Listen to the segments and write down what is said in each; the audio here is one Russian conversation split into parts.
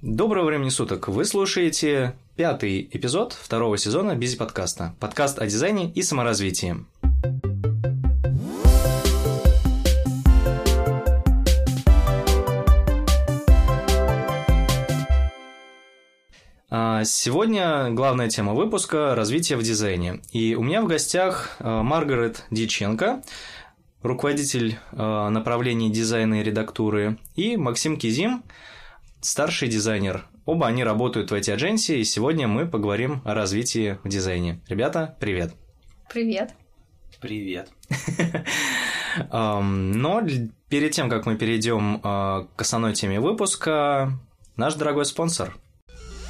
Доброго времени суток! Вы слушаете пятый эпизод второго сезона Бизи подкаста. Подкаст о дизайне и саморазвитии. А, сегодня главная тема выпуска – развитие в дизайне. И у меня в гостях а, Маргарет Дьяченко, руководитель а, направления дизайна и редактуры, и Максим Кизим, старший дизайнер. Оба они работают в эти агенции, и сегодня мы поговорим о развитии в дизайне. Ребята, привет! Привет! Привет! Но перед тем, как мы перейдем к основной теме выпуска, наш дорогой спонсор –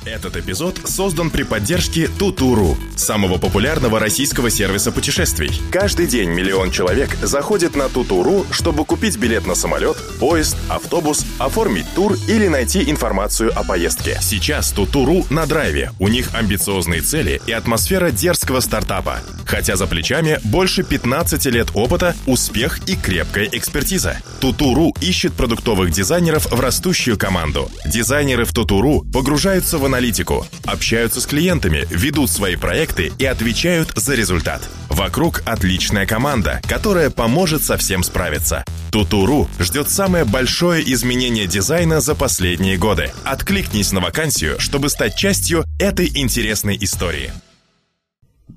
этот эпизод создан при поддержке Тутуру, самого популярного российского сервиса путешествий. Каждый день миллион человек заходит на Тутуру, чтобы купить билет на самолет, поезд, автобус, оформить тур или найти информацию о поездке. Сейчас Тутуру на драйве. У них амбициозные цели и атмосфера дерзкого стартапа. Хотя за плечами больше 15 лет опыта, успех и крепкая экспертиза. Тутуру ищет продуктовых дизайнеров в растущую команду. Дизайнеры в Тутуру погружаются в аналитику, общаются с клиентами, ведут свои проекты и отвечают за результат. Вокруг отличная команда, которая поможет со всем справиться. Тутуру ждет самое большое изменение дизайна за последние годы. Откликнись на вакансию, чтобы стать частью этой интересной истории.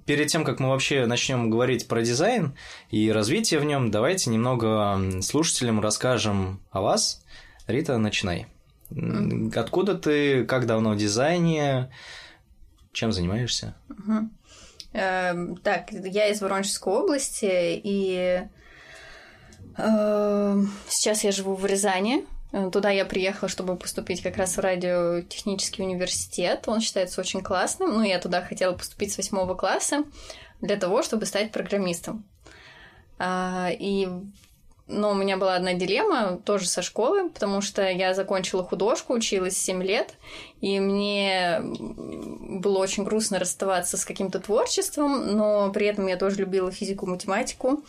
Перед тем, как мы вообще начнем говорить про дизайн и развитие в нем, давайте немного слушателям расскажем о вас. Рита, начинай. Mm. Откуда ты, как давно в дизайне, чем занимаешься? Uh-huh. Э, так, я из Воронежской области, и э, сейчас я живу в Рязани. Туда я приехала, чтобы поступить как раз в радиотехнический университет. Он считается очень классным. Ну, я туда хотела поступить с восьмого класса для того, чтобы стать программистом. А, и но у меня была одна дилемма, тоже со школы, потому что я закончила художку, училась 7 лет, и мне было очень грустно расставаться с каким-то творчеством, но при этом я тоже любила физику, математику,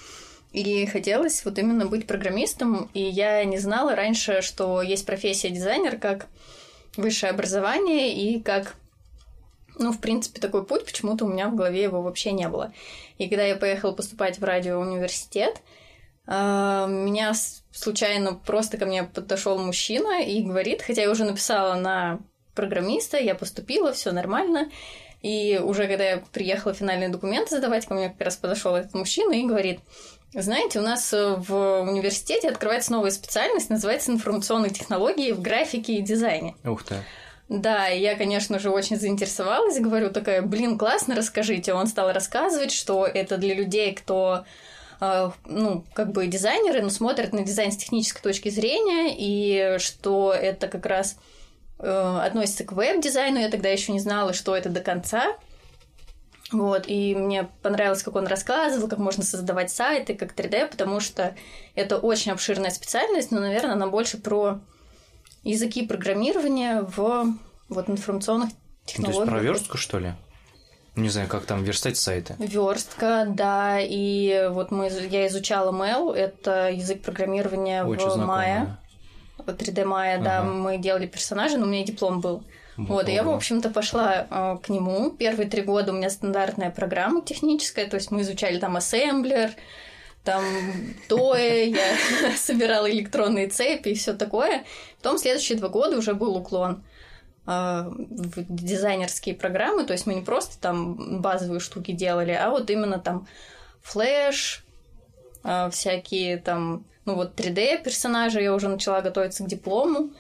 и хотелось вот именно быть программистом, и я не знала раньше, что есть профессия дизайнер как высшее образование и как ну, в принципе, такой путь, почему-то у меня в голове его вообще не было. И когда я поехала поступать в радиоуниверситет, а, меня случайно просто ко мне подошел мужчина и говорит, хотя я уже написала на программиста, я поступила, все нормально. И уже когда я приехала финальные документы задавать, ко мне как раз подошел этот мужчина и говорит, знаете, у нас в университете открывается новая специальность, называется информационные технологии в графике и дизайне. Ух ты. Да, и я, конечно же, очень заинтересовалась, говорю такая, блин, классно, расскажите. Он стал рассказывать, что это для людей, кто а, ну, как бы дизайнеры, но смотрят на дизайн с технической точки зрения, и что это как раз э, относится к веб-дизайну. Я тогда еще не знала, что это до конца. Вот, и мне понравилось, как он рассказывал, как можно создавать сайты, как 3D, потому что это очень обширная специальность, но, наверное, она больше про языки программирования в вот информационных технологиях. Ну, то есть про верстку, что ли? Не знаю, как там верстать сайты. Верстка, да. И вот мы, я изучала Mail, это язык программирования Очень в Maya. 3D Maya, ага. да, мы делали персонажа, но у меня диплом был. Ого. Вот, и я, в общем-то, пошла э, к нему. Первые три года у меня стандартная программа техническая, то есть мы изучали там ассемблер, там ТОЭ, я собирала электронные цепи и все такое. Потом следующие два года уже был уклон в дизайнерские программы, то есть мы не просто там базовые штуки делали, а вот именно там Flash, а, всякие там, ну вот 3D персонажи, я уже начала готовиться к диплому,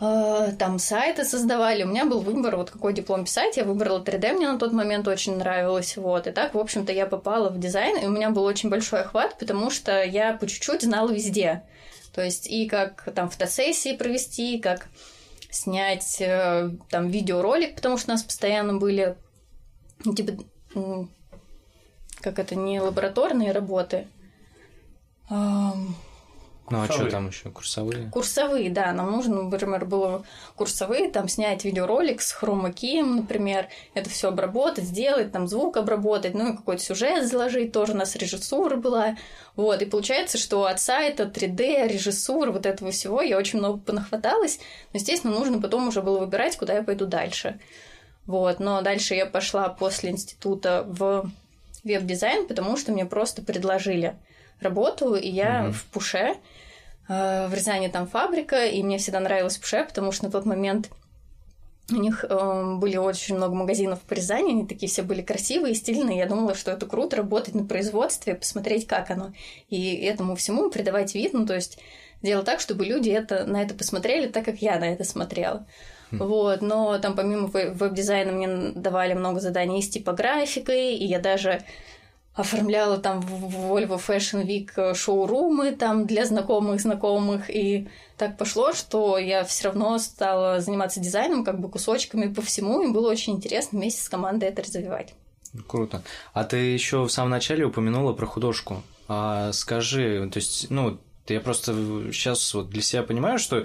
а, там сайты создавали, у меня был выбор, вот какой диплом писать, я выбрала 3D, мне на тот момент очень нравилось, вот, и так, в общем-то, я попала в дизайн, и у меня был очень большой охват, потому что я по чуть-чуть знала везде, то есть и как там фотосессии провести, как снять э, там видеоролик, потому что у нас постоянно были ну, типа как это не лабораторные работы. Ну, а что там еще? Курсовые? Курсовые, да. Нам нужно, например, было курсовые, там снять видеоролик с хромакием, например, это все обработать, сделать, там звук обработать, ну и какой-то сюжет заложить, тоже у нас режиссура была. Вот, и получается, что от сайта 3D, режиссуры, вот этого всего я очень много понахваталась. Но, естественно, нужно потом уже было выбирать, куда я пойду дальше. Вот, но дальше я пошла после института в веб-дизайн, потому что мне просто предложили работу, и я mm-hmm. в Пуше, в Рязани там фабрика, и мне всегда нравилось Пуше, потому что на тот момент у них э, были очень много магазинов по Рязани, они такие все были красивые, стильные. Я думала, что это круто работать на производстве, посмотреть, как оно. И этому всему придавать вид, ну, то есть делать так, чтобы люди это, на это посмотрели так, как я на это смотрела. Хм. Вот, но там помимо веб-дизайна мне давали много заданий с типографикой, и я даже оформляла там в Volvo Fashion Week э, шоурумы там для знакомых знакомых и так пошло, что я все равно стала заниматься дизайном как бы кусочками по всему, и было очень интересно вместе с командой это развивать. Круто. А ты еще в самом начале упомянула про художку. А скажи, то есть, ну, я просто сейчас вот для себя понимаю, что,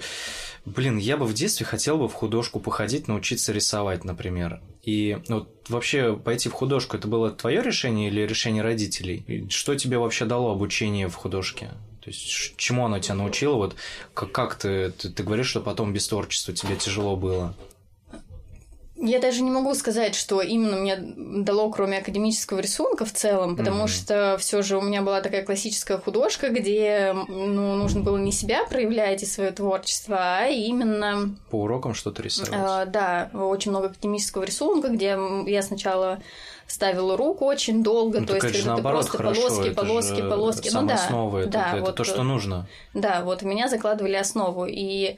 блин, я бы в детстве хотел бы в художку походить, научиться рисовать, например. И вот вообще пойти в художку, это было твое решение или решение родителей? И что тебе вообще дало обучение в художке? То есть чему оно тебя научило? Вот как, как ты, ты, ты говоришь, что потом без творчества тебе тяжело было? Я даже не могу сказать, что именно мне дало, кроме академического рисунка в целом, потому mm-hmm. что все же у меня была такая классическая художка, где ну, нужно было не себя проявлять и свое творчество, а именно... По урокам что-то рисовать. А, да, очень много академического рисунка, где я сначала ставила руку очень долго, ну, то есть когда ты просто хорошо, полоски, полоски, полоски, ну да, основа, это, да, это, вот, это то, что нужно. Да, вот меня закладывали основу и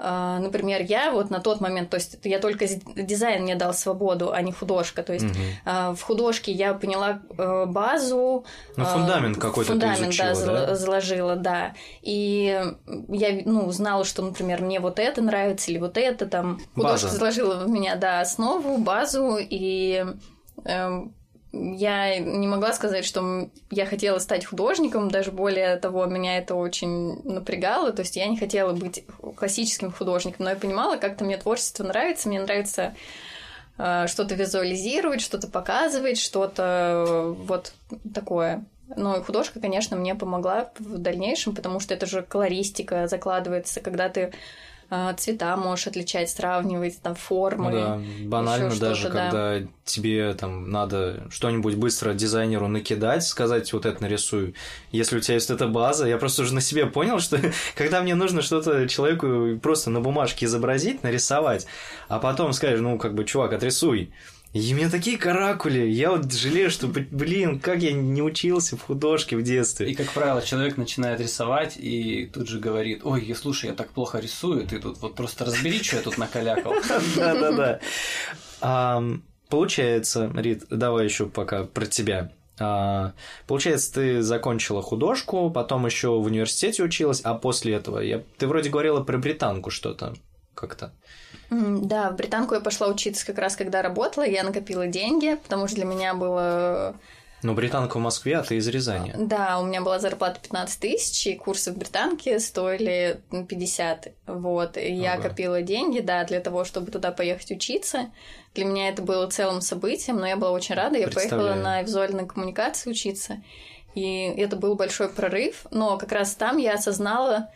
например, я вот на тот момент, то есть я только дизайн мне дал свободу, а не художка. То есть угу. в художке я поняла э, базу. Ну, фундамент какой-то фундамент, ты изучила, да, да? заложила, да. И я, ну, знала, что, например, мне вот это нравится или вот это там. Художка База. заложила в меня, да, основу, базу, и эм, я не могла сказать, что я хотела стать художником, даже более того, меня это очень напрягало, то есть я не хотела быть классическим художником, но я понимала, как-то мне творчество нравится, мне нравится э, что-то визуализировать, что-то показывать, что-то э, вот такое. Но и художка, конечно, мне помогла в дальнейшем, потому что это же колористика закладывается, когда ты цвета можешь отличать, сравнивать, там, формы. Ну да, банально даже, да. когда тебе там надо что-нибудь быстро дизайнеру накидать, сказать, вот это нарисую. Если у тебя есть эта база, я просто уже на себе понял, что когда мне нужно что-то человеку просто на бумажке изобразить, нарисовать, а потом скажешь, ну, как бы, чувак, отрисуй. И у меня такие каракули. Я вот жалею, что, блин, как я не учился в художке в детстве. И, как правило, человек начинает рисовать и тут же говорит, ой, слушай, я так плохо рисую, ты тут вот просто разбери, что я тут накалякал. Да-да-да. Получается, Рит, давай еще пока про тебя. А, получается, ты закончила художку, потом еще в университете училась, а после этого я... ты вроде говорила про британку что-то как-то. Да, в британку я пошла учиться как раз, когда работала, я накопила деньги, потому что для меня было ну, британка в Москве, а ты из Рязани. Да, у меня была зарплата 15 тысяч, и курсы в британке стоили 50. Вот, и ага. я копила деньги, да, для того, чтобы туда поехать учиться. Для меня это было целым событием, но я была очень рада. Я поехала на визуальной коммуникации учиться, и это был большой прорыв. Но как раз там я осознала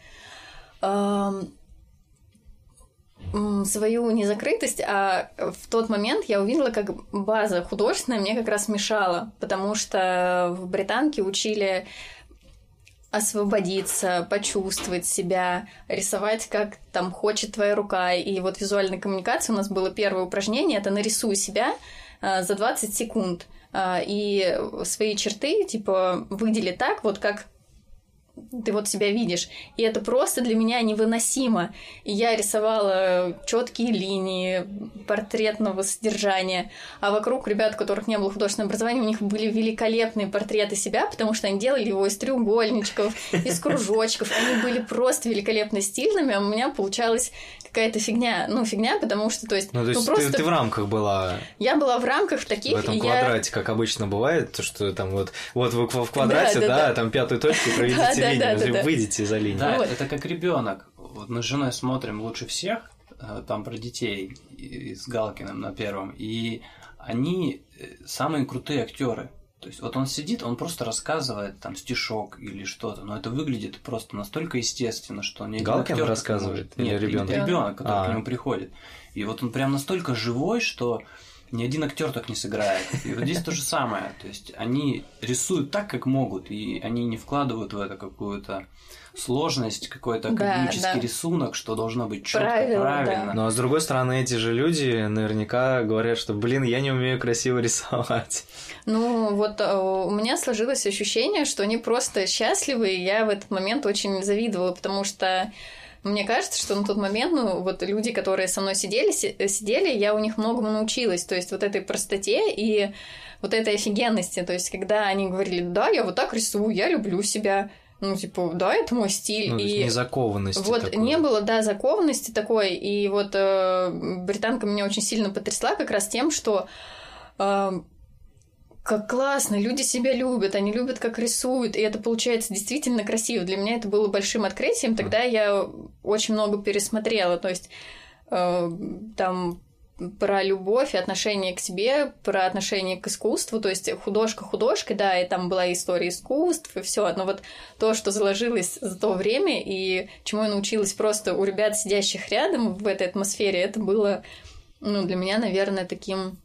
свою незакрытость, а в тот момент я увидела, как база художественная мне как раз мешала, потому что в британке учили освободиться, почувствовать себя, рисовать, как там хочет твоя рука. И вот визуальная коммуникация у нас было первое упражнение, это нарисуй себя а, за 20 секунд. А, и свои черты, типа, выдели так, вот как ты вот себя видишь. И это просто для меня невыносимо. И я рисовала четкие линии портретного содержания, а вокруг ребят, у которых не было художественного образования, у них были великолепные портреты себя, потому что они делали его из треугольничков, из кружочков. Они были просто великолепно стильными, а у меня получалось какая-то фигня. Ну, фигня, потому что, то есть, Ну, то есть просто... ты, ты в рамках была Я была в рамках таких, в этом и я... квадрате, как обычно бывает, то, что там вот, вот вы в квадрате, Да, да, да, да. там пятую точку проведите Да, линию, да, если да, да. выйдете за линию. Да, Вот. это как ребенок. Вот мы с женой смотрим лучше всех, э, там про детей и с Галкиным на первом, и они э, самые крутые актеры. То есть вот он сидит, он просто рассказывает там стишок или что-то, но это выглядит просто настолько естественно, что один Галкин актер не рассказывает может. или Нет, ребенок? ребенок, который А. к нему приходит. И вот он прям настолько живой, что ни один актер так не сыграет. И вот здесь то же самое. То есть они рисуют так, как могут, и они не вкладывают в это какую-то сложность, какой-то Да, академический да. рисунок, что должно быть четко, Правильно, правильно. да. А с другой стороны, эти же люди наверняка говорят, что, блин, я не умею красиво рисовать. Ну, вот э, у меня сложилось ощущение, что они просто счастливы, и я в этот момент очень завидовала, потому что мне кажется, что на тот момент, ну, вот люди, которые со мной сидели, си- сидели, я у них многому научилась. То есть вот этой простоте и вот этой офигенности. То есть когда они говорили, да, я вот так рисую, я люблю себя. Ну, типа, да, это мой стиль. Ну, и незакованности вот такой. не было, да, закованности такой, и вот э, британка меня очень сильно потрясла как раз тем, что э, как классно, люди себя любят, они любят, как рисуют, и это получается действительно красиво. Для меня это было большим открытием, тогда я очень много пересмотрела, то есть э, там про любовь и отношение к себе, про отношение к искусству, то есть художка художкой, да, и там была история искусств и все, но вот то, что заложилось за то время и чему я научилась просто у ребят, сидящих рядом в этой атмосфере, это было, ну, для меня, наверное, таким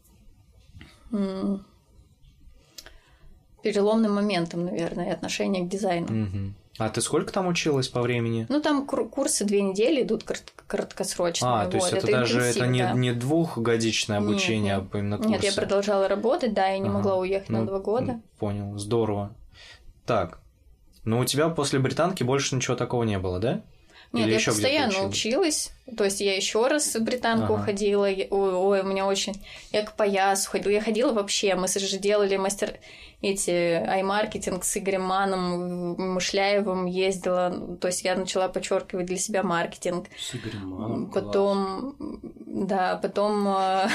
переломным моментом, наверное, отношение к дизайну. Мгм. А ты сколько там училась по времени? Ну, там кур- курсы две недели идут корот- краткосрочные. А, то есть вот, это, даже это не, да. не двухгодичное обучение, нет. а именно курсы. Нет, я продолжала работать, да, я не Ага. могла уехать на Ну, два года. Понял, здорово. Так, ну у тебя после британки больше ничего такого не было, да? Нет, Или я постоянно училась? училась. То есть я еще раз в британку Ага. ходила. Ой, ой, у меня очень... Я к поясу ходила. Я ходила вообще. Мы же делали мастер... Эти ай-маркетинг с Игорем Маном, Мышляевым ездила. То есть я начала подчеркивать для себя маркетинг. С Игорем Маном, Потом, да, потом, э,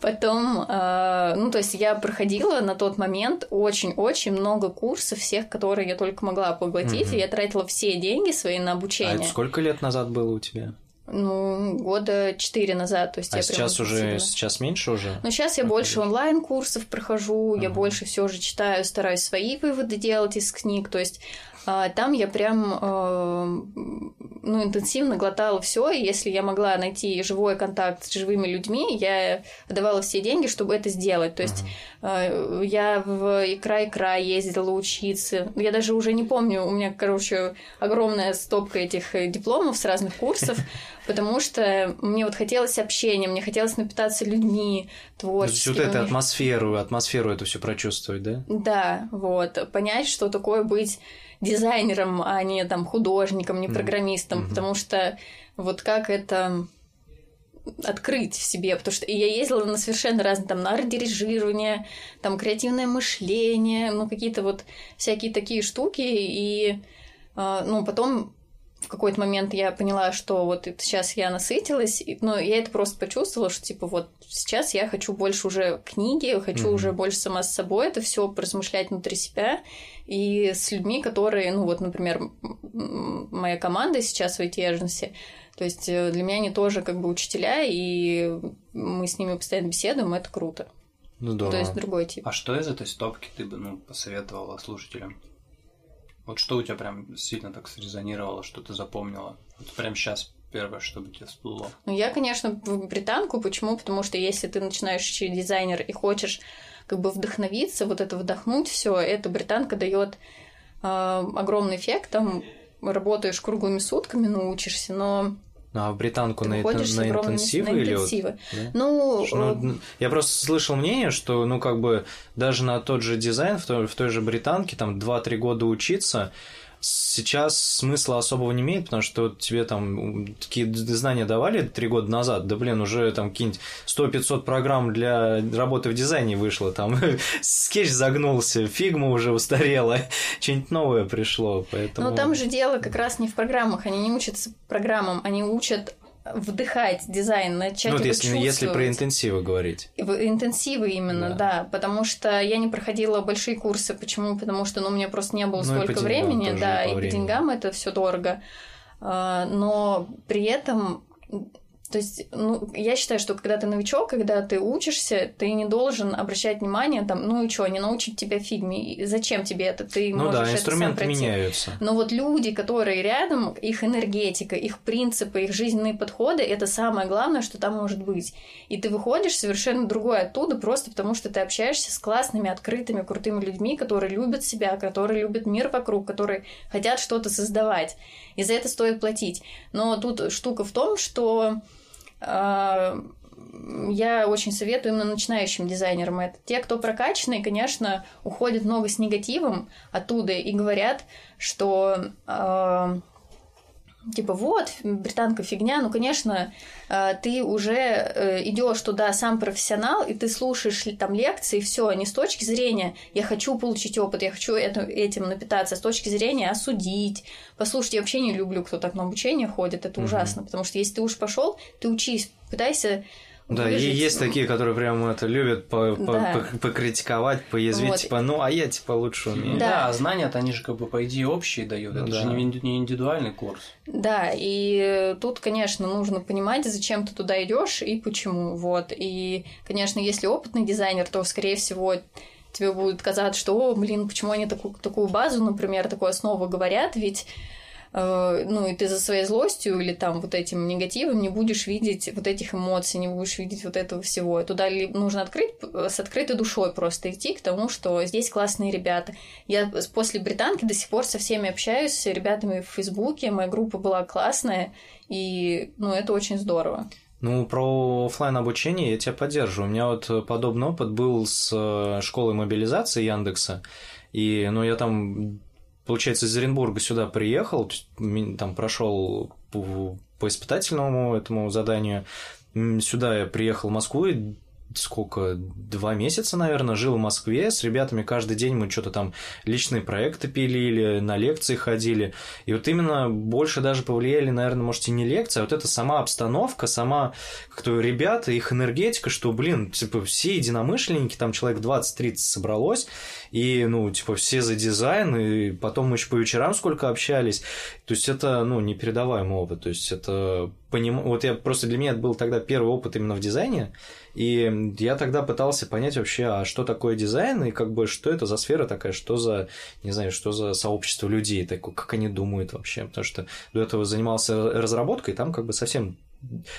потом, э, ну, то есть я проходила на тот момент очень-очень много курсов, всех, которые я только могла поглотить, и я тратила все деньги свои на А это обучение. сколько лет назад было у тебя? Ну, года четыре назад, то есть А я сейчас уже, интенсивно. сейчас меньше уже? Ну, сейчас я больше онлайн-курсов прохожу, я Ага. больше все же читаю, стараюсь свои выводы делать из книг. То есть а, там я прям а, ну, интенсивно глотала все, и если я могла найти живой контакт с живыми людьми, я давала все деньги, чтобы это сделать. То есть а, я в икра-икра ездила учиться. Я даже уже не помню, у меня, короче, огромная стопка этих э, дипломов с разных курсов, потому что мне вот хотелось общения, мне хотелось напитаться людьми, То есть творческими. вот эту атмосферу, атмосферу эту все прочувствовать, да? Да, вот. Понять, что такое быть дизайнером, а не там художником, не программистом, Мгм. потому что вот как это открыть в себе, потому что я ездила на совершенно разные, там, на арт-дирижирование, там, креативное мышление, ну, какие-то вот всякие такие штуки, и, а, ну, потом в какой-то момент я поняла, что вот сейчас я насытилась, и- но я это просто почувствовала, что типа вот сейчас я хочу больше уже книги, хочу Мгм. уже больше сама с собой это все поразмышлять внутри себя и с людьми, которые, ну вот, например, моя команда сейчас в IT-эженсе, то есть э, для меня они тоже как бы учителя, и мы с ними постоянно беседуем, это круто. Ну, здорово. То есть другой тип. А что из этой стопки ты бы ну, посоветовала слушателям? Вот что у тебя прям сильно так срезонировало, что ты запомнила? Вот прям сейчас первое, что бы тебе всплыло. Ну, я, конечно, в британку. Почему? Потому что если ты начинающий дизайнер и хочешь как бы вдохновиться, вот это вдохнуть все, эта британка дает огромный эффект. Там работаешь круглыми сутками, научишься, но Ну, а в британку ты на, на огромными интенсивы на или вот? да? Ну, Ну, э, я просто слышал мнение, что, ну, как бы, даже на тот же дизайн, в той, в той же британке, там, 2-3 года учиться, Сейчас смысла особого не имеет, потому что тебе там такие знания давали три года назад, да блин, уже там какие-нибудь 100-500 программ для работы в дизайне вышло, там скетч загнулся, Figma уже устарела, что-нибудь новое пришло, поэтому... Но там же дело как раз не в программах, они не учатся программам, они учат вдыхать дизайн, начать ну, его если, если про интенсивы говорить. Интенсивы именно, да. да. Потому что я не проходила большие курсы. Почему? Потому что ну, у меня просто не было ну, столько времени, да, и по времени. деньгам это все дорого. А, но при этом то есть, ну, я считаю, что когда ты новичок, когда ты учишься, ты не должен обращать внимание, там, ну и что, не научить тебя фигме, зачем тебе это, ты ну можешь да, инструменты это сам меняются. Но вот люди, которые рядом, их энергетика, их принципы, их жизненные подходы, это самое главное, что там может быть. И ты выходишь совершенно другой оттуда, просто потому что ты общаешься с классными, открытыми, крутыми людьми, которые любят себя, которые любят мир вокруг, которые хотят что-то создавать. И за это стоит платить. Но тут штука в том, что я очень советую именно начинающим дизайнерам это. Те, кто прокачанные, конечно, уходят много с негативом оттуда и говорят, что э, типа вот, британка фигня, ну, конечно, э, ты уже э, идешь туда сам профессионал, и ты слушаешь там лекции, все, не с точки зрения «я хочу получить опыт, я хочу это, этим напитаться», а с точки зрения осудить. Послушайте, я вообще не люблю, кто так на обучение ходит, это угу. ужасно, потому что если ты уж пошел, ты учись, пытайся да, выжить. есть такие, которые прям это любят по, да. по, покритиковать, поязвить, вот. типа, ну, а я типа лучше умею. Да, да знания-то они же как бы по идее общие дают, это да. же не, не индивидуальный курс. Да, и тут, конечно, нужно понимать, зачем ты туда идешь и почему. Вот. И, конечно, если опытный дизайнер, то, скорее всего, тебе будет казаться, что, о, блин, почему они такую, такую базу, например, такую основу говорят, ведь ну, и ты за своей злостью или там вот этим негативом не будешь видеть вот этих эмоций, не будешь видеть вот этого всего. Туда нужно открыть, с открытой душой просто идти к тому, что здесь классные ребята. Я после британки до сих пор со всеми общаюсь, с ребятами в Фейсбуке, моя группа была классная, и, ну, это очень здорово. Ну, про офлайн обучение я тебя поддерживаю. У меня вот подобный опыт был с э, школой мобилизации Яндекса. И, ну, я там получается, из Оренбурга сюда приехал, там прошел по, по испытательному этому заданию. Сюда я приехал в Москву и сколько, два месяца, наверное, жил в Москве, с ребятами каждый день мы что-то там личные проекты пилили, на лекции ходили, и вот именно больше даже повлияли, наверное, может, и не лекция, а вот эта сама обстановка, сама кто ребята, их энергетика, что, блин, типа, все единомышленники, там человек 20-30 собралось, и, ну, типа, все за дизайн, и потом мы еще по вечерам сколько общались, то есть это, ну, непередаваемый опыт, то есть это поним... вот я просто для меня это был тогда первый опыт именно в дизайне, и я тогда пытался понять вообще, а что такое дизайн, и как бы что это за сфера такая, что за, не знаю, что за сообщество людей, такое, как они думают вообще, потому что до этого занимался разработкой, там как бы совсем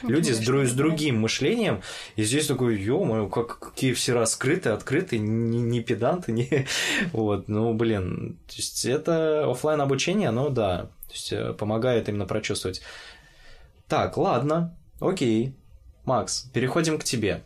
люди Конечно, с, друг, с другим мышлением, и здесь такой, ё-моё, как, какие все раскрыты, открыты, не, не педанты, не... Вот, ну, блин, то есть это офлайн обучение, оно, да, то есть э, помогает именно прочувствовать. Так, ладно, окей. Макс, переходим к тебе.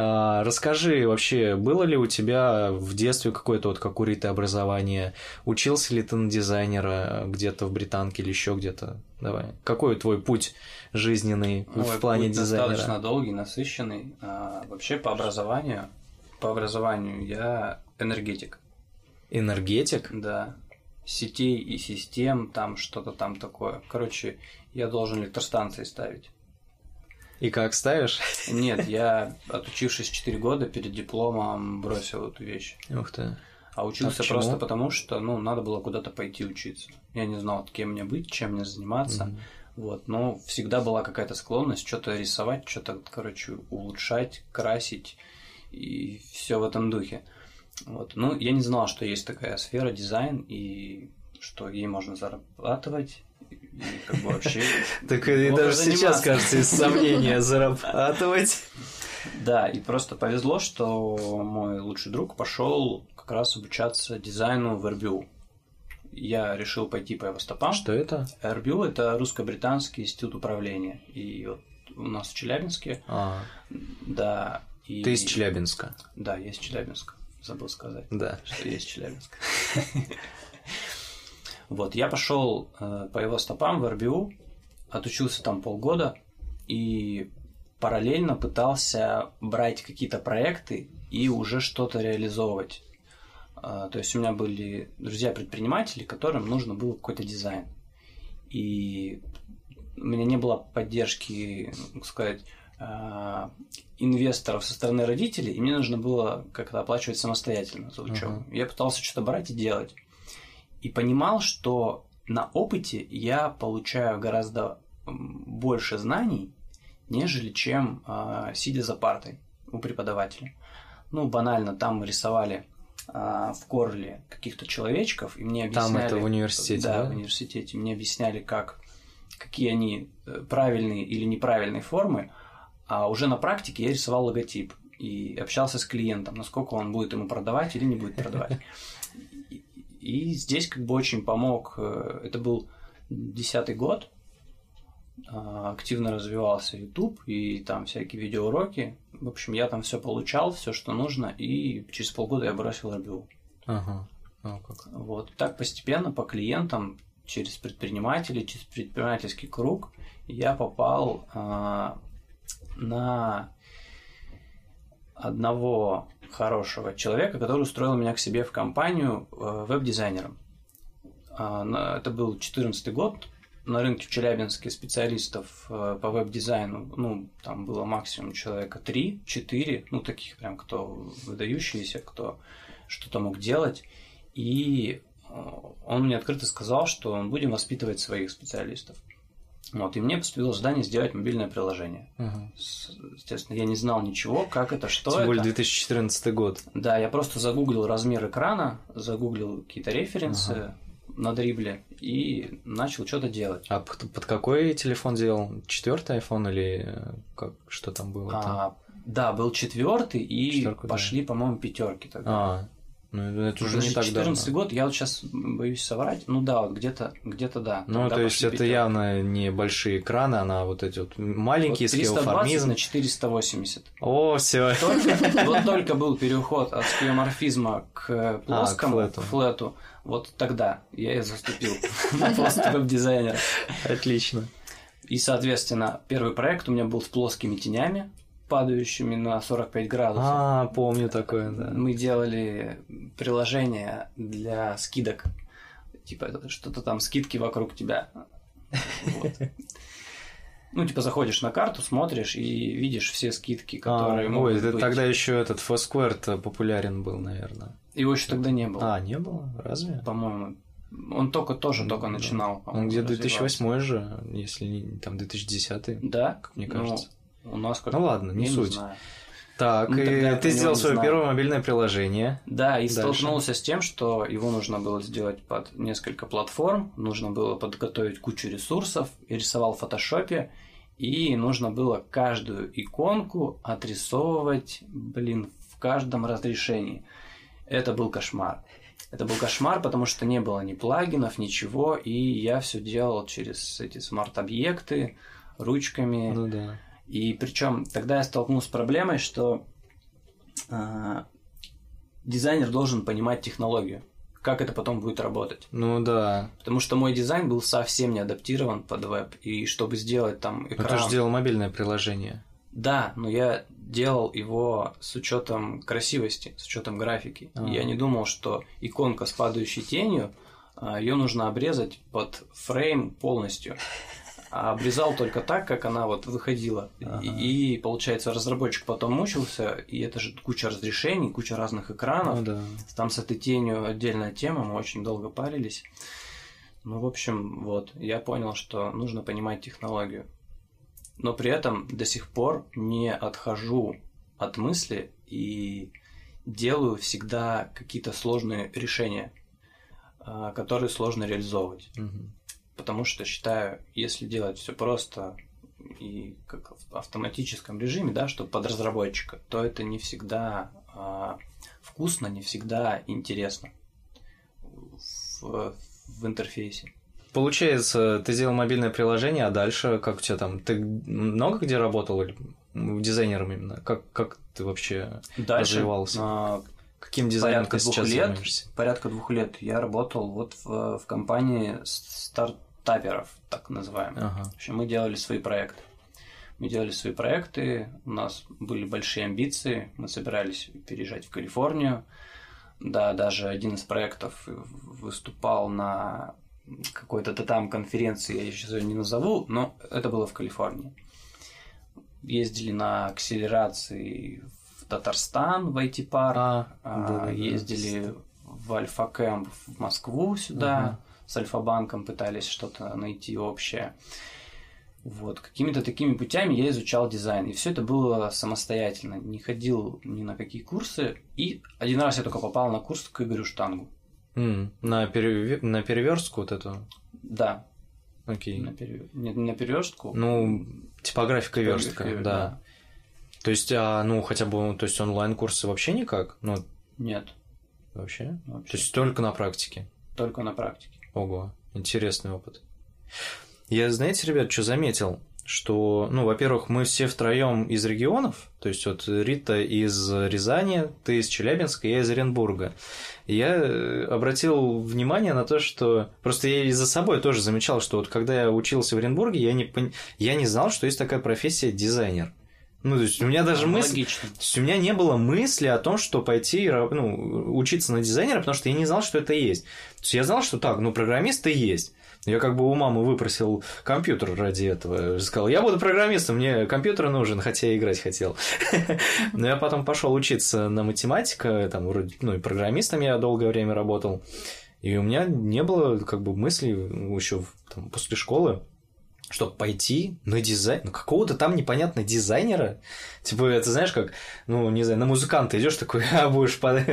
А, расскажи вообще, было ли у тебя в детстве какое-то вот как у Риты образование? Учился ли ты на дизайнера где-то в Британке или еще где-то? Давай. Какой твой путь жизненный Мой в плане путь дизайнера? Достаточно долгий, насыщенный. А, вообще по образованию, по образованию я энергетик. Энергетик? Да. Сетей и систем, там что-то там такое. Короче, я должен электростанции ставить. И как ставишь? Нет, я, отучившись 4 года, перед дипломом бросил эту вещь. Ух ты. А учился а просто потому, что ну, надо было куда-то пойти учиться. Я не знал, кем мне быть, чем мне заниматься. Mm-hmm. Вот, но всегда была какая-то склонность что-то рисовать, что-то, короче, улучшать, красить и все в этом духе. Вот. Ну, я не знал, что есть такая сфера дизайн и что ей можно зарабатывать как бы вообще... Так и даже сейчас, кажется, из сомнения зарабатывать. Да, и просто повезло, что мой лучший друг пошел как раз обучаться дизайну в РБУ. Я решил пойти по его стопам. Что это? РБУ – это русско-британский институт управления. И вот у нас в Челябинске. А. Да. И... Ты из Челябинска. Да, я из Челябинска. Забыл сказать, Да. что я из Челябинска. Вот, я пошел э, по его стопам в РБУ, отучился там полгода и параллельно пытался брать какие-то проекты и уже что-то реализовывать. Э, То есть у меня были друзья-предприниматели, которым нужно было какой-то дизайн. И у меня не было поддержки, как сказать, э, инвесторов со стороны родителей, и мне нужно было как-то оплачивать самостоятельно за учебу. Я пытался что-то брать и делать. И понимал, что на опыте я получаю гораздо больше знаний, нежели чем э, сидя за партой у преподавателя. Ну, банально, там мы рисовали а, в Корле каких-то человечков, и мне Там объясняли... это в университете, Да, да? в университете. Мне объясняли, как, какие они э, правильные или неправильные формы, а уже на практике я рисовал логотип и общался с клиентом, насколько он будет ему продавать или не будет продавать. И- здесь как бы очень помог, э, это был десятый год, а, активно развивался YouTube и там всякие видеоуроки. В общем, я там все получал, все, что нужно, и через полгода я бросил РБУ. Ага. Ну, как. Вот так постепенно по клиентам, через предпринимателей, через предпринимательский круг я попал а, на одного хорошего человека, который устроил меня к себе в компанию э, веб-дизайнером. А, Это был 2014 год. На рынке в Челябинске специалистов э, по веб-дизайну, ну, там было максимум человека 3-4, ну, таких прям, кто выдающиеся, кто что-то мог делать. И э, он мне открыто сказал, что он будем воспитывать своих специалистов. Вот, и мне поступило задание сделать мобильное приложение. Ага. Естественно, я не знал ничего, как это, что Тем более это. 2014 год. Да, я просто загуглил размер экрана, загуглил какие-то референсы на дрибле и начал что-то делать. А под, под какой телефон делал? Четвертый iPhone или э, как, что там было? там? А, да, был четвертый и Четвёрку, да. пошли, по-моему, пятерки тогда. А, ну это уже не так 14 давно. год, я вот сейчас боюсь соврать. Ну да, вот где-то, где-то да. Ну, Тогда то есть это пятерки. явно не большие экраны, а вот эти вот маленькие Вот 320 скеоформизм. на 480. О, все. Только, вот только был переход от скеоморфизма к плоскому, А, к к, флету. флету. Вот тогда я и заступил на пост веб-дизайнера. Отлично. И, соответственно, первый проект у меня был с плоскими тенями, падающими на 45 градусов. А, помню такое, да. Мы делали приложение для скидок. Типа что-то там, скидки вокруг тебя. Вот. Ну, типа, заходишь на карту, смотришь и видишь все скидки, которые А, могут ой, быть. тогда еще этот Foursquare популярен был, наверное. Его еще тогда не было, А, не было? Разве? по-моему. Он только тоже только Да. начинал. Он где развиваться. 2008 же, если не там 2010. Да, как мне Ну, кажется. У нас как Ну ладно, не я суть. знаю. Так, Ну, и ты сделал не свое знаю. первое мобильное приложение. Да, и Дальше. столкнулся с тем, что его нужно было сделать под несколько платформ, нужно было подготовить кучу ресурсов, я рисовал в фотошопе, и нужно было каждую иконку отрисовывать, блин, в каждом разрешении. Это был кошмар. Это был кошмар, потому что не было ни плагинов, ничего, и я все делал через эти смарт-объекты, ручками. Ну да. И причем тогда я столкнулся с проблемой, что а, дизайнер должен понимать технологию, как это потом будет работать. Ну да. Потому что мой дизайн был совсем не адаптирован под веб, и чтобы сделать там Ну, экран... ты же делал мобильное приложение. Да, но я делал его с учетом красивости, с учетом графики. А. И Я не думал, что иконка с падающей тенью, ее нужно обрезать под фрейм полностью. А обрезал только так, как она вот выходила. Ага. И, и, получается, разработчик потом мучился, и это же куча разрешений, куча разных экранов. Ну да. Там с этой тенью отдельная тема, мы очень долго парились. Ну, в общем, вот, я понял, что нужно понимать технологию. Но при этом до сих пор не отхожу от мысли и делаю всегда какие-то сложные решения, а, которые сложно реализовывать. Мгм. Потому что считаю, если делать все просто и как в автоматическом режиме, да, что под разработчика, то это не всегда а, вкусно, не всегда интересно в, в интерфейсе. Получается, ты сделал мобильное приложение, а дальше как у тебя там? Ты много где работал? или- дизайнером именно? Как, как ты вообще Дальше, развивался? а, Каким дизайном порядка ты двух сейчас лет, занимаешься? порядка двух лет я работал вот в, в компании стартаперов, так называемых. Ага. В общем, мы делали свои проекты. Мы делали свои проекты, у нас были большие амбиции, мы собирались переезжать в Калифорнию. Да, даже один из проектов выступал на какой-то там конференции, я сейчас ее не назову, но это было в Калифорнии. Ездили на акселерации в Татарстан, в IT-парк, А, а, да-да-да. ездили в Альфа-Кэмп в Москву сюда, Ага. С Альфа-банком пытались что-то найти общее. Вот, какими-то такими путями я изучал дизайн. И все это было самостоятельно. Не ходил ни на какие курсы. И один раз я только попал на курс к Игорю Штангу. М, На, переве- на переверстку вот эту? Да, Окей. на, пере- не на переверстку. Ну, типографика и верстка, да. да. То есть, а, ну, хотя бы, то есть онлайн-курсы вообще никак? Ну, Нет, вообще? вообще. То есть только на практике? только на практике. Ого, интересный опыт. Я, знаете, ребят, что заметил? Что, ну, во-первых, мы все втроем из регионов, то есть вот Рита из Рязани, ты из Челябинска, я из Оренбурга. И я э, обратил внимание на то, что просто я и за собой тоже замечал, что вот когда я учился в Оренбурге, я не, пон- я не знал, что есть такая профессия дизайнер. Ну, то есть у меня даже мысль, Логично. то есть у меня не было мысли о том, что пойти ну, учиться на дизайнера, потому что я не знал, что это есть. То есть я знал, что так, ну, программисты есть. Я как бы у мамы выпросил компьютер ради этого. Сказал, я буду программистом, мне компьютер нужен, хотя я играть хотел. Но я потом пошел учиться на математика, там вроде, ну и программистом я долгое время работал. И у меня не было как бы мыслей еще там, после школы, чтобы пойти на дизайн, ну какого-то там непонятно дизайнера. Типа, это знаешь, как, ну, не знаю, на музыканта идешь такой, а будешь под...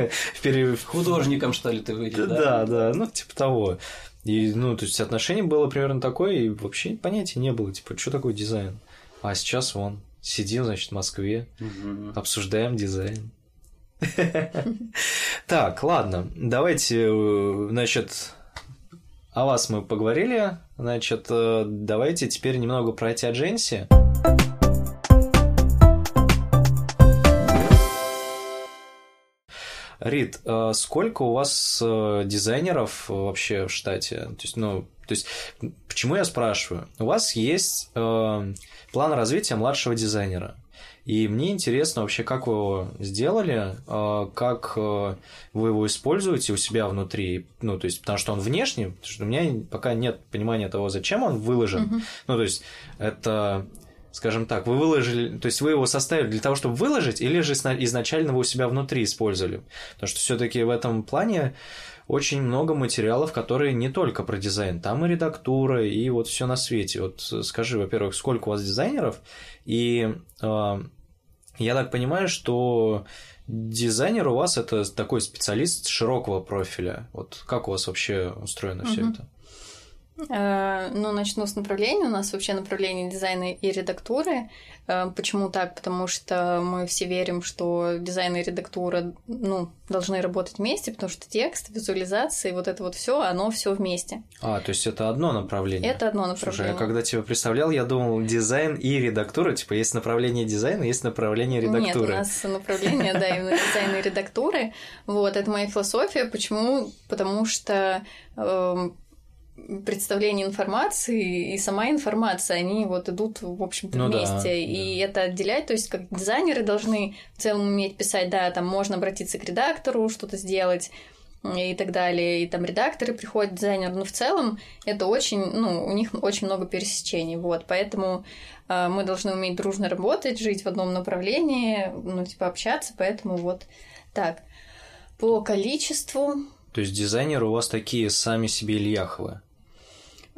пере- Художником, что ли, ты выйдешь, да? да, да, ну, типа того. И, ну, то есть отношение было примерно такое, и вообще понятия не было, типа, что такое дизайн. А сейчас вон, сидим, значит, в Москве, Мгм. обсуждаем дизайн. Так, ладно, давайте, э, значит, о вас мы поговорили, значит, э, давайте теперь немного про Agency. Рит, э, сколько у вас э, дизайнеров вообще в штате? То есть, ну, то есть, почему я спрашиваю? У вас есть э, план развития младшего дизайнера. И мне интересно вообще, как вы его сделали, э, как э, вы его используете у себя внутри. Ну, то есть, потому что он внешний, потому что у меня пока нет понимания того, зачем он выложен. Мгм. Ну, то есть, это, скажем так, вы выложили, то есть вы его составили для того, чтобы выложить, или же изначально вы у себя внутри использовали. Потому что все-таки в этом плане очень много материалов, которые не только про дизайн, там и редактура, и вот все на свете. Вот скажи, во-первых, сколько у вас дизайнеров, и э, я так понимаю, что дизайнер у вас это такой специалист широкого профиля. Вот как у вас вообще устроено все Мгм. это? Э, Ну, начну с направления. У нас вообще направление дизайна и редактуры. Э, Почему так? Потому что мы все верим, что дизайн и редактура ну, должны работать вместе, потому что текст, визуализация, вот это вот все, оно все вместе. А, то есть это одно направление. Это одно Слушай, направление. я когда тебя представлял, я думал дизайн и редактура. Типа, есть направление дизайна, есть направление Нет, у редактуры. нас направление, да, именно дизайн и редактуры. Вот, это моя философия. Почему? Потому что эм, представление информации и сама информация, они вот идут, в общем-то, Ну да, вместе. и это отделять, то есть как дизайнеры должны в целом уметь писать, да, там можно обратиться к редактору, что-то сделать и так далее, и там редакторы приходят, дизайнер, но в целом это очень, ну, у них очень много пересечений, вот, поэтому э, мы должны уметь дружно работать, жить в одном направлении, ну, типа общаться, поэтому вот так. По количеству, То есть дизайнеры у вас такие сами себе Ильяховы.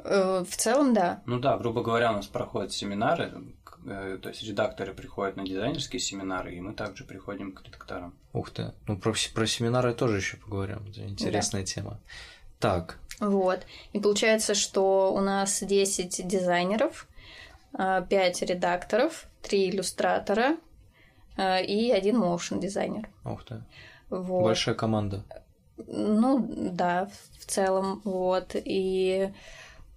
Э, в целом, да. Ну да, грубо говоря, у нас проходят семинары, э, то есть редакторы приходят на дизайнерские семинары, и мы также приходим к редакторам. Ух ты. Ну, про, про семинары тоже еще поговорим. Это интересная тема. Так, Вот. И получается, что у нас 10 дизайнеров, 5 редакторов, 3 иллюстратора э, и один моушен дизайнер. ух ты. Вот. Большая команда. Ну, да, в целом, вот. И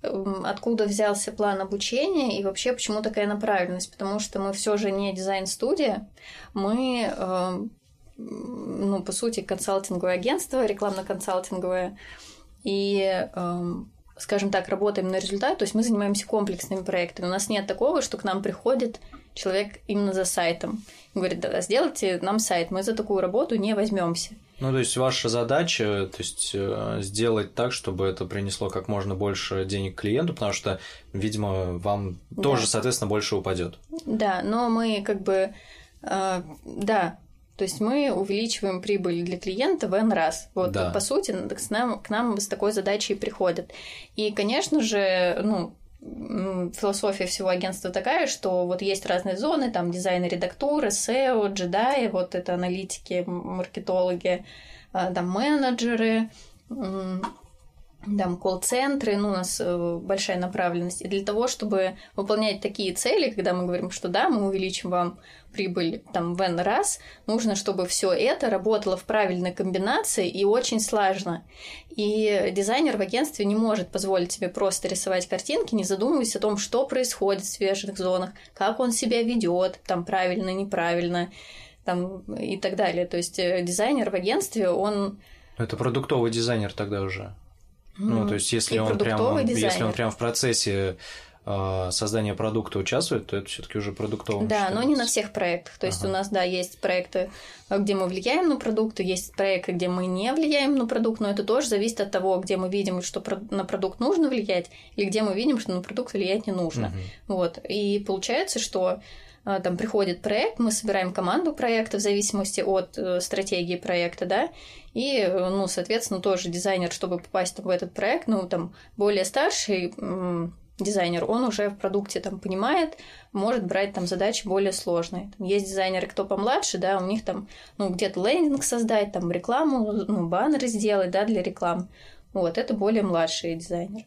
откуда взялся план обучения и вообще почему такая направленность, потому что мы все же не дизайн-студия, мы, эм, ну, по сути, консалтинговое агентство, рекламно-консалтинговое, и эм, скажем так, работаем на результат, то есть мы занимаемся комплексными проектами. У нас нет такого, что к нам приходит человек именно за сайтом. Говорит, да, сделайте нам сайт, мы за такую работу не возьмемся. Ну, то есть ваша задача, то есть э, сделать так, чтобы это принесло как можно больше денег клиенту, потому что, видимо, вам да. тоже, соответственно, больше упадет. Да, но мы как бы, э, да, то есть мы увеличиваем прибыль для клиента в N раз. Вот, да. по сути, к нам, к нам с такой задачей приходят. И, конечно же, ну, философия всего агентства такая, что вот есть разные зоны, там дизайн редактуры, SEO, джедаи, вот это аналитики, маркетологи, а, там менеджеры, там колл-центры, ну, у нас э, большая направленность. И для того, чтобы выполнять такие цели, когда мы говорим, что да, мы увеличим вам прибыль там в N раз, нужно, чтобы все это работало в правильной комбинации и очень сложно. И дизайнер в агентстве не может позволить себе просто рисовать картинки, не задумываясь о том, что происходит в свежих зонах, как он себя ведет, там правильно, неправильно, там и так далее. То есть э, дизайнер в агентстве, он это продуктовый дизайнер тогда уже. Ну, то есть, если он прям, если он прям в процессе э, создания продукта участвует, то это все-таки уже продуктовый. Да, считается. но не на всех проектах. То есть ага. у нас, да, есть проекты, где мы влияем на продукты, есть проекты, где мы не влияем на продукт, но это тоже зависит от того, где мы видим, что на продукт нужно влиять, или где мы видим, что на продукт влиять не нужно. Угу. Вот. И получается, что там приходит проект, мы собираем команду проекта в зависимости от э, стратегии проекта, да, и, ну, соответственно, тоже дизайнер, чтобы попасть в этот проект, ну, там, более старший дизайнер, он уже в продукте там понимает, может брать там задачи более сложные. Там есть дизайнеры, кто помладше, да, у них там, ну, где-то лендинг создать, там рекламу, ну, баннеры сделать, да, для рекламы. Вот, это более младшие дизайнеры.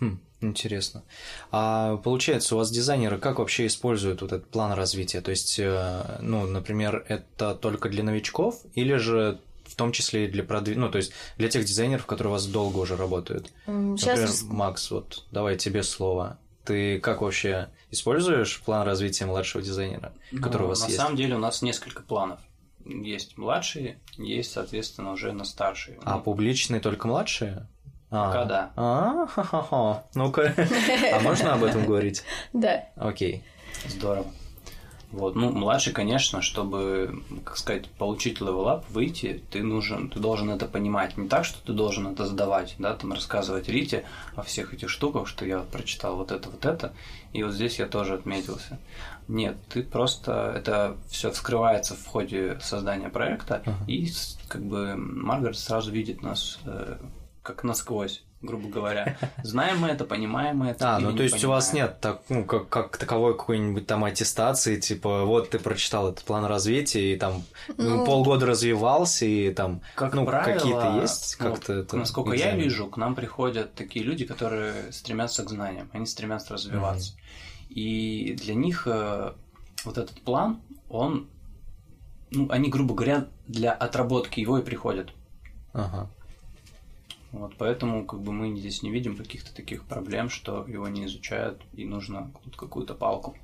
Хм, интересно. А получается, у вас дизайнеры как вообще используют вот этот план развития? То есть, э, ну, например, это только для новичков или же в том числе и для продвиг... ну, то есть для тех дизайнеров, которые у вас долго уже работают. Сейчас... Например, Макс, вот давай тебе слово. Ты как вообще используешь план развития младшего дизайнера, ну, который у вас на есть? На самом деле у нас несколько планов. Есть младшие, есть, соответственно, уже на старшие. А ну, публичные только младшие? А, Пока да. А, ха-ха-ха. Ну-ка. А можно об этом говорить? Да. Окей. Здорово. Вот, ну, младший, конечно, чтобы, как сказать, получить level up, выйти, ты нужен, ты должен это понимать. Не так, что ты должен это сдавать, да, там рассказывать Рите о всех этих штуках, что я прочитал вот это, вот это, и вот здесь я тоже отметился. Нет, ты просто, это все вскрывается в ходе создания проекта, uh-huh. и как бы Маргарет сразу видит нас э, как насквозь грубо говоря. Знаем мы это, понимаем мы это. А, ну то есть понимаем. у вас нет так, ну, как, как таковой какой-нибудь там аттестации, типа, вот ты прочитал этот план развития и там ну, ну полгода развивался, и там как ну, правило, какие-то есть как-то ну, это. Насколько экзамен. я вижу, к нам приходят такие люди, которые стремятся к знаниям, они стремятся развиваться. Mm-hmm. И для них э, вот этот план, он, ну, они, грубо говоря, для отработки его и приходят. Ага. Вот, поэтому как бы мы здесь не видим каких-то таких проблем, что его не изучают и нужно какую-то палку.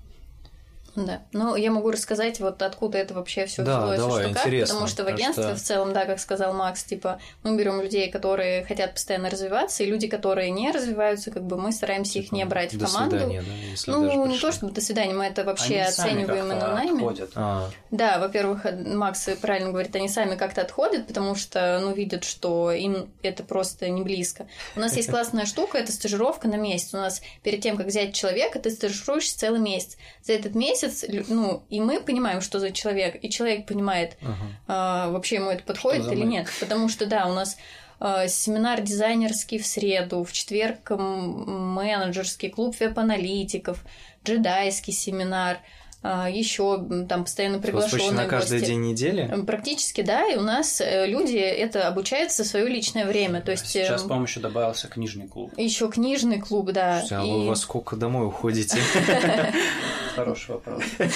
Да. Ну, я могу рассказать, вот откуда это вообще все да, взялось, давай, что как, потому что в агентстве что... в целом, да, как сказал Макс, типа, мы берем людей, которые хотят постоянно развиваться, и люди, которые не развиваются, как бы мы стараемся типа, их не брать в команду. Свидания, да, если ну, не то чтобы до свидания, мы это вообще они оцениваем и на найме. А. Да, во-первых, Макс правильно говорит, они сами как-то отходят, потому что, ну, видят, что им это просто не близко. У нас есть классная штука, это стажировка на месяц. У нас перед тем, как взять человека, ты стажируешься целый месяц. За этот месяц месяц, ну, и мы понимаем, что за человек, и человек понимает, uh-huh. а, вообще ему это подходит или нет. Потому что, да, у нас а, семинар дизайнерский в среду, в четверг менеджерский, клуб веб-аналитиков, джедайский семинар – еще там постоянно приглашенные на каждый гости. день недели? Практически, да, и у нас э, люди это обучаются в свое личное время. То есть, Сейчас, эм, по-моему, еще добавился книжный клуб. Еще книжный клуб, да. Слушайте, а и... вы во сколько домой уходите? хороший вопрос.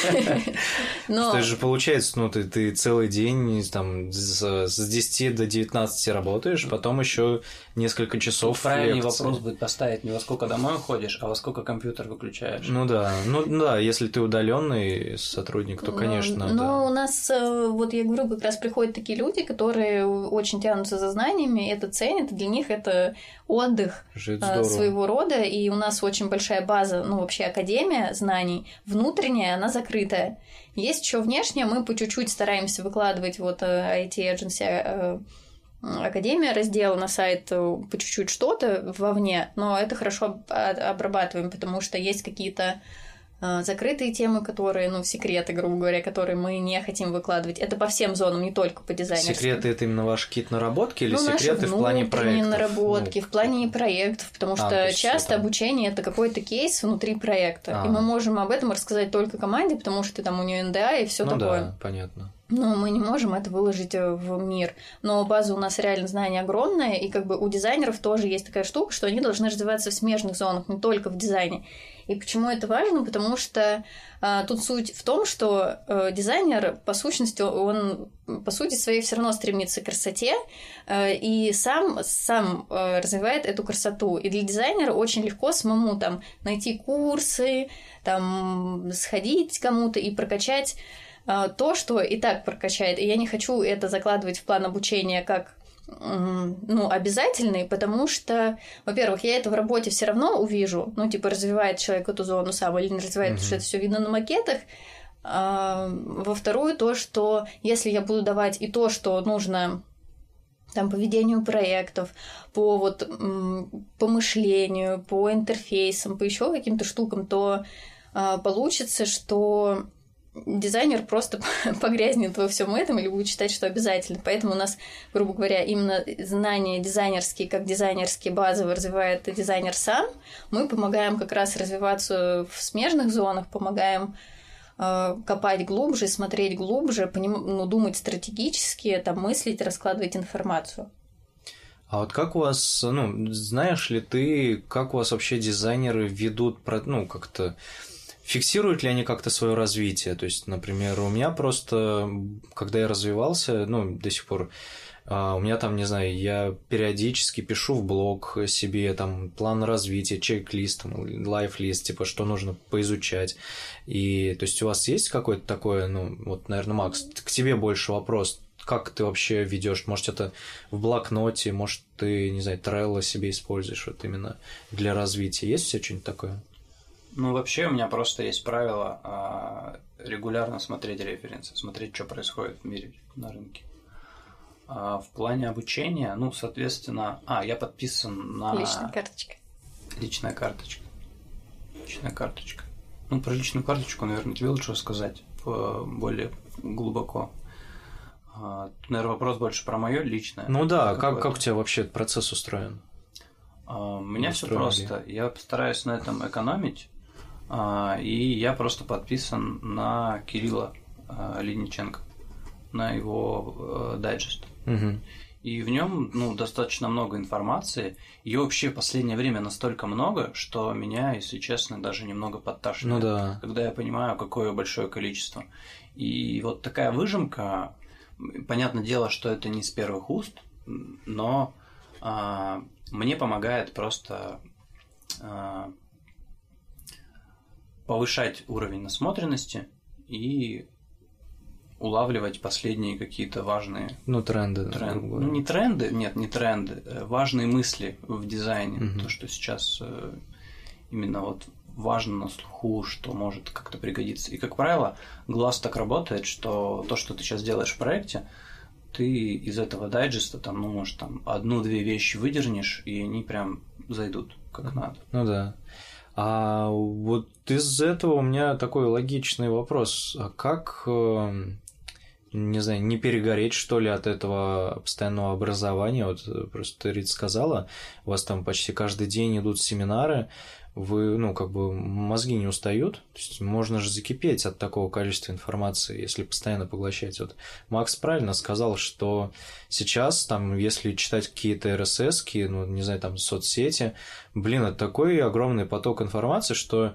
Но... То есть же получается, ну, ты, ты целый день там с, с 10 до 19 работаешь, потом еще несколько часов Правильный лекций. вопрос будет поставить не во сколько домой уходишь, а во сколько компьютер выключаешь. Ну да, ну да, если ты удаленный сотрудник, то, конечно, Но да. у нас, э, вот я говорю, как раз приходят такие люди, которые очень тянутся за знаниями, это ценят, для них это отдых э, своего рода, и у нас очень большая база, ну вообще академия знаний, внутренняя, она закрытая. Есть еще внешняя, мы по чуть-чуть стараемся выкладывать вот э, IT agency э, Академия раздела на сайт по чуть-чуть что-то вовне, но это хорошо об- обрабатываем, потому что есть какие-то закрытые темы, которые, ну, секреты, грубо говоря, которые мы не хотим выкладывать. Это по всем зонам, не только по дизайнерским. Секреты это именно ваши какие-то наработки или ну, секреты в плане проектов? наработки, Ну, в плане проектов, потому А, что часто это- обучение это какой-то кейс внутри проекта. А. И мы можем об этом рассказать только команде, потому что там у нее НДА и все ну такое. да, понятно. Но мы не можем это выложить э, в мир. Но база у нас реально знания огромная, и как бы у дизайнеров тоже есть такая штука, что они должны развиваться в смежных зонах, не только в дизайне. И почему это важно? Потому что а, тут суть в том, что э, дизайнер, по сущности, он по сути своей все равно стремится к красоте э, и сам, сам э, развивает эту красоту. И для дизайнера очень легко самому там найти курсы, там сходить кому-то и прокачать а, то, что и так прокачает. И я не хочу это закладывать в план обучения как ну, обязательный, потому что, во-первых, я это в работе все равно увижу, ну, типа, развивает человек эту зону сам или не развивает, потому что это все видно на макетах. А, во-вторую, то, что если я буду давать и то, что нужно там, по ведению проектов, по вот по мышлению, по интерфейсам, по еще каким-то штукам, то а, получится, что дизайнер просто погрязнет во всем этом или будет считать, что обязательно. Поэтому у нас, грубо говоря, именно знания дизайнерские, как дизайнерские базовые развивает дизайнер сам. Мы помогаем как раз развиваться в смежных зонах, помогаем э, копать глубже, смотреть глубже, поним- ну, думать стратегически, там, мыслить, раскладывать информацию. А вот как у вас, ну, знаешь ли ты, как у вас вообще дизайнеры ведут, ну, как-то фиксируют ли они как-то свое развитие? То есть, например, у меня просто, когда я развивался, ну, до сих пор, а, у меня там, не знаю, я периодически пишу в блог себе там план развития, чек-лист, лайф-лист, типа, что нужно поизучать. И, то есть, у вас есть какое-то такое, ну, вот, наверное, Макс, к тебе больше вопрос, как ты вообще ведешь? Может, это в блокноте, может, ты, не знаю, Trello себе используешь вот именно для развития. Есть все что-нибудь такое? Ну, вообще, у меня просто есть правило а, регулярно смотреть референсы, смотреть, что происходит в мире на рынке. А, в плане обучения, ну, соответственно... А, я подписан на... Личная карточка. Личная карточка. Личная карточка. Ну, про личную карточку, наверное, тебе лучше рассказать по- более глубоко. А, тут, наверное, вопрос больше про мое личное. Ну да, как, как у тебя вообще этот процесс устроен? У меня все просто. Я постараюсь на этом экономить. А, И я просто подписан на Кирилла а, Линиченко, на его э, дайджест. Мгм. И в нем ну, достаточно много информации. Ее вообще в последнее время настолько много, что меня, если честно, даже немного Ну подташнивает. да. Когда я понимаю, какое большое количество. И вот такая выжимка, понятное дело, что это не с первых уст, но а, мне помогает просто а, повышать уровень насмотренности и улавливать последние какие-то важные Ну, тренды. грубо Ну, не тренды, нет, не тренды, э, важные мысли в дизайне. Мгм. То, что сейчас э, именно вот важно на слуху, что может как-то пригодиться. И, как правило, глаз так работает, что то, что ты сейчас делаешь в проекте, ты из этого дайджеста там, ну, может, там одну-две вещи выдернешь, и они прям зайдут как надо. Ну да. А вот из этого у меня такой логичный вопрос. А как, э, не знаю, не перегореть, что ли, от этого постоянного образования? Вот э, просто Рит сказала, у вас там почти каждый день идут семинары, вы, ну, как бы мозги не устают, то есть можно же закипеть от такого количества информации, если постоянно поглощать. Вот Макс правильно сказал, что сейчас, там, если читать какие-то RSS, ну, не знаю, там, соцсети, блин, это такой огромный поток информации, что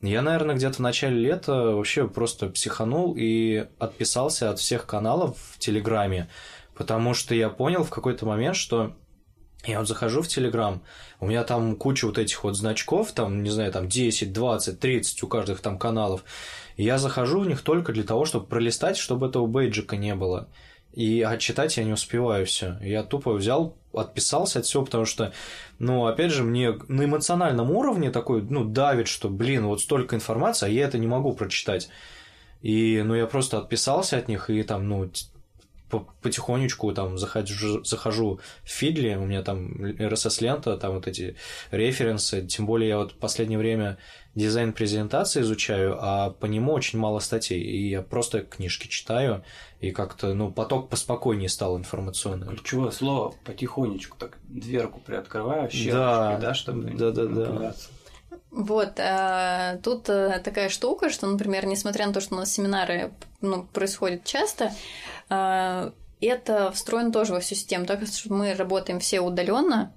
Я, наверное, где-то в начале лета вообще просто психанул и отписался от всех каналов в Телеграме, потому что я понял в какой-то момент, что я вот захожу в Телеграм, у меня там куча вот этих вот значков, там, не знаю, там 10, 20, 30 у каждых там каналов. И я захожу в них только для того, чтобы пролистать, чтобы этого бейджика не было. И отчитать я не успеваю все. Я тупо взял, отписался от всего, потому что, ну, опять же, мне на эмоциональном уровне такой, ну, давит, что, блин, вот столько информации, а я это не могу прочитать. И, ну, я просто отписался от них, и там, ну, потихонечку там захожу, захожу в Фидли, у меня там RSS-лента, там вот эти референсы, тем более я вот в последнее время дизайн презентации изучаю, а по нему очень мало статей, и я просто книжки читаю, и как-то, ну, поток поспокойнее стал информационный. Ключевое слово потихонечку так дверку приоткрываю, да, да, чтобы да, да, да. Вот, а, тут а, такая штука, что, например, несмотря на то, что у нас семинары ну, происходят часто, а, это встроено тоже во всю систему, так что мы работаем все удаленно,